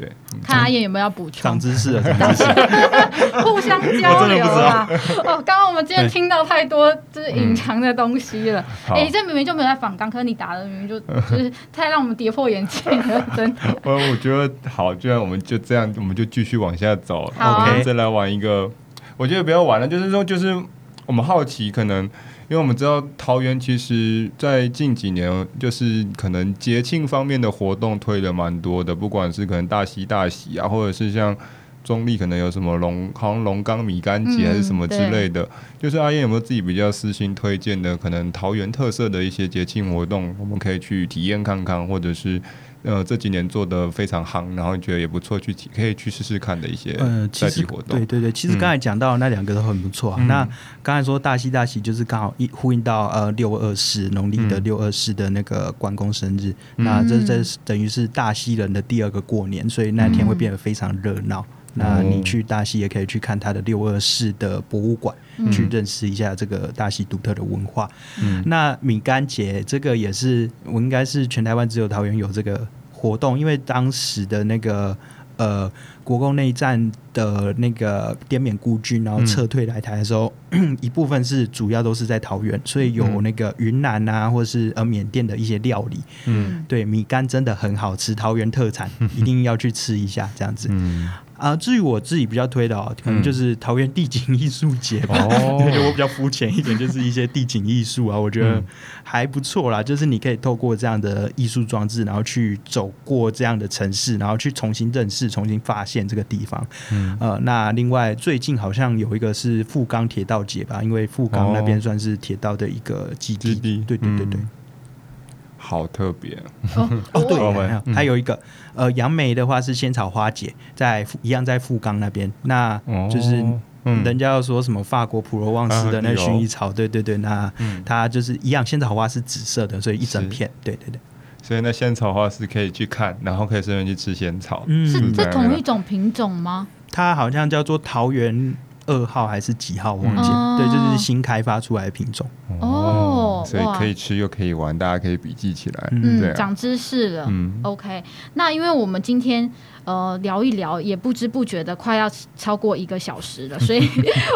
S2: 对，
S1: 看阿燕有没有要补充？
S3: 长知识了，长知识，
S1: 互相交流啊！哦，刚刚我们今天听到太多就是隐藏的东西了。哎、嗯欸，这明明就没有在访纲，可是你打的明明就就是太让我们跌破眼镜了，真的。
S2: 我我觉得好，既然我们就这样，我们就继续往下走。
S1: 好啊
S2: ，OK，再来玩一个。我觉得不要玩了，就是说，就是我们好奇可能。因为我们知道桃园其实，在近几年就是可能节庆方面的活动推的蛮多的，不管是可能大喜大喜啊，或者是像中立可能有什么龙，好像龙岗米干节还是什么之类的。嗯、就是阿燕有没有自己比较私心推荐的，可能桃园特色的一些节庆活动，我们可以去体验看看，或者是。呃，这几年做的非常夯，然后觉得也不错，去可以去试试看的一些呃其实活动。
S3: 对对对，其实刚才讲到那两个都很不错啊。嗯、那刚才说大西大喜就是刚好一呼应到呃六二四农历的六二四的那个关公生日，嗯、那这这等于是大西人的第二个过年，所以那天会变得非常热闹。嗯那你去大溪也可以去看它的六二四的博物馆，嗯、去认识一下这个大溪独特的文化。嗯、那米干节这个也是，我应该是全台湾只有桃园有这个活动，因为当时的那个呃国共内战的那个滇缅孤军，然后撤退来台的时候，嗯、一部分是主要都是在桃园，所以有那个云南啊，或者是呃缅甸的一些料理。嗯，对，米干真的很好吃，桃园特产，一定要去吃一下，这样子。嗯。啊，至于我自己比较推的哦，可能就是桃园地景艺术节吧。哦、嗯，我比较肤浅一点，就是一些地景艺术啊，我觉得还不错啦。就是你可以透过这样的艺术装置，然后去走过这样的城市，然后去重新认识、重新发现这个地方。嗯，呃，那另外最近好像有一个是富冈铁道节吧，因为富冈那边算是铁道的一个基地。对对对对。嗯
S2: 好特别。
S1: 哦，
S3: 哦对，还有一个呃，杨梅的话是仙草花姐，在一样在富冈那边，那就是人家要说什么法国普罗旺斯的那薰衣草，对对对，那它就是一样，仙草花是紫色的，所以一整片，对对对，
S2: 所以那仙草花是可以去看，然后可以顺便去吃仙草，
S1: 是这同一种品种吗？
S3: 它好像叫做桃园。二号还是几号？忘记对，就是新开发出来的品种。
S1: 哦，
S2: 所以可以吃又可以玩，大家可以笔记起来。
S1: 嗯，对啊、长知识了。嗯，OK。那因为我们今天呃聊一聊，也不知不觉的快要超过一个小时了，所以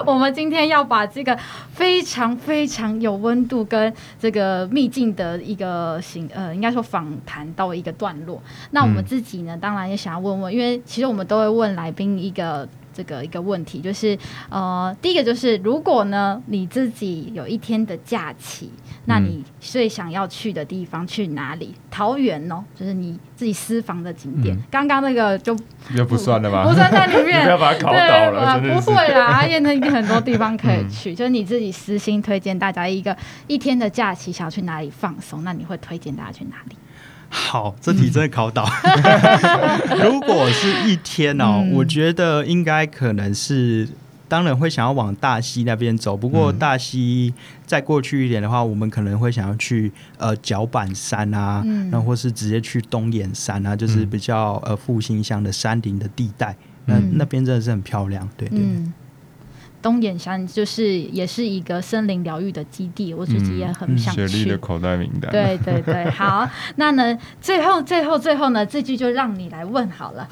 S1: 我们今天要把这个非常非常有温度跟这个秘境的一个行呃，应该说访谈到一个段落。那我们自己呢，当然也想要问问，因为其实我们都会问来宾一个。这个一个问题就是，呃，第一个就是，如果呢你自己有一天的假期，那你最想要去的地方去哪里？桃园哦，就是你自己私房的景点。刚刚那个就
S2: 就不算了吧？
S1: 不算在里面，
S2: 不要把它考倒了。
S1: 不会啦，阿燕那很多地方可以 去，就是你自己私心推荐大家一个一天的假期，想要去哪里放松，那你会推荐大家去哪里？
S3: 好，这题真的考倒。如果是一天哦，嗯、我觉得应该可能是，当然会想要往大溪那边走。不过大溪再过去一点的话，我们可能会想要去呃角板山啊，嗯、然后或是直接去东眼山啊，就是比较呃复兴乡的山林的地带。那、嗯、那边真的是很漂亮，对对，对。
S1: 东眼山就是也是一个森林疗愈的基地，我自己也很想去。
S2: 嗯、雪莉的口袋名单。
S1: 对对对，好，那呢，最后最后最后呢，这句就让你来问好了。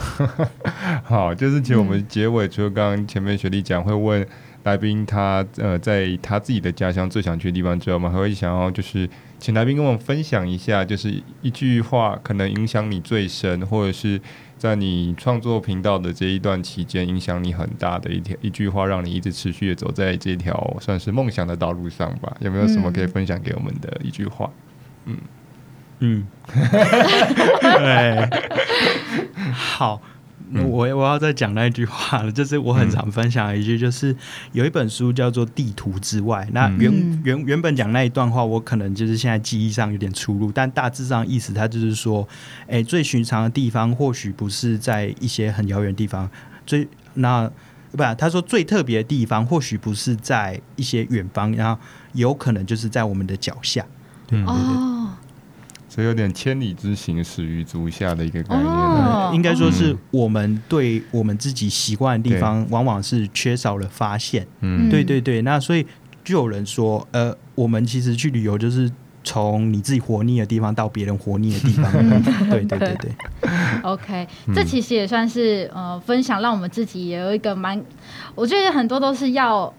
S2: 好，就是其实我们结尾除了刚刚前面雪莉讲会问。来宾他呃，在他自己的家乡最想去的地方之后，我们还会想要就是请来宾跟我们分享一下，就是一句话可能影响你最深，或者是在你创作频道的这一段期间影响你很大的一条一句话，让你一直持续的走在这条算是梦想的道路上吧？有没有什么可以分享给我们的一句话？嗯
S3: 嗯，对 好。我我要再讲那一句话了，就是我很常分享的一句，就是有一本书叫做《地图之外》。那原原原本讲那一段话，我可能就是现在记忆上有点出入，但大致上意思，它就是说，哎、欸，最寻常的地方或许不是在一些很遥远的地方，最那不，他说最特别的地方或许不是在一些远方，然后有可能就是在我们的脚下。对对对。哦
S2: 所以有点千里之行，始于足下的一个概念。哦、
S3: 应该说是我们对我们自己习惯的地方，往往是缺少了发现。嗯，对对对。那所以就有人说，呃，我们其实去旅游，就是从你自己活腻的地方到别人活腻的地方。嗯、对对对对。
S1: OK，这其实也算是呃分享，让我们自己也有一个蛮，我觉得很多都是要。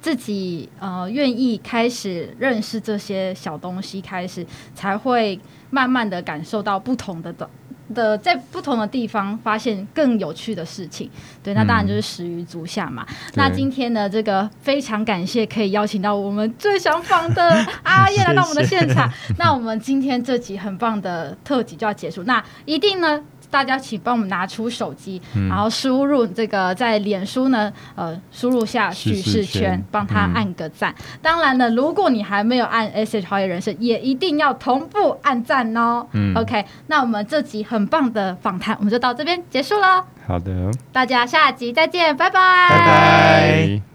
S1: 自己呃愿意开始认识这些小东西，开始才会慢慢的感受到不同的的的，在不同的地方发现更有趣的事情。对，那当然就是始于足下嘛。嗯、那今天呢，这个非常感谢可以邀请到我们最想访的 阿燕来到我们的现场。谢谢那我们今天这集很棒的特辑就要结束，那一定呢。大家请帮我们拿出手机，嗯、然后输入这个在脸书呢，呃，输入下叙事圈，帮他按个赞。嗯、当然了，如果你还没有按 SH 好野人生，也一定要同步按赞哦。嗯、OK，那我们这集很棒的访谈，我们就到这边结束了。
S2: 好的，
S1: 大家下集再见，拜拜。
S2: 拜拜。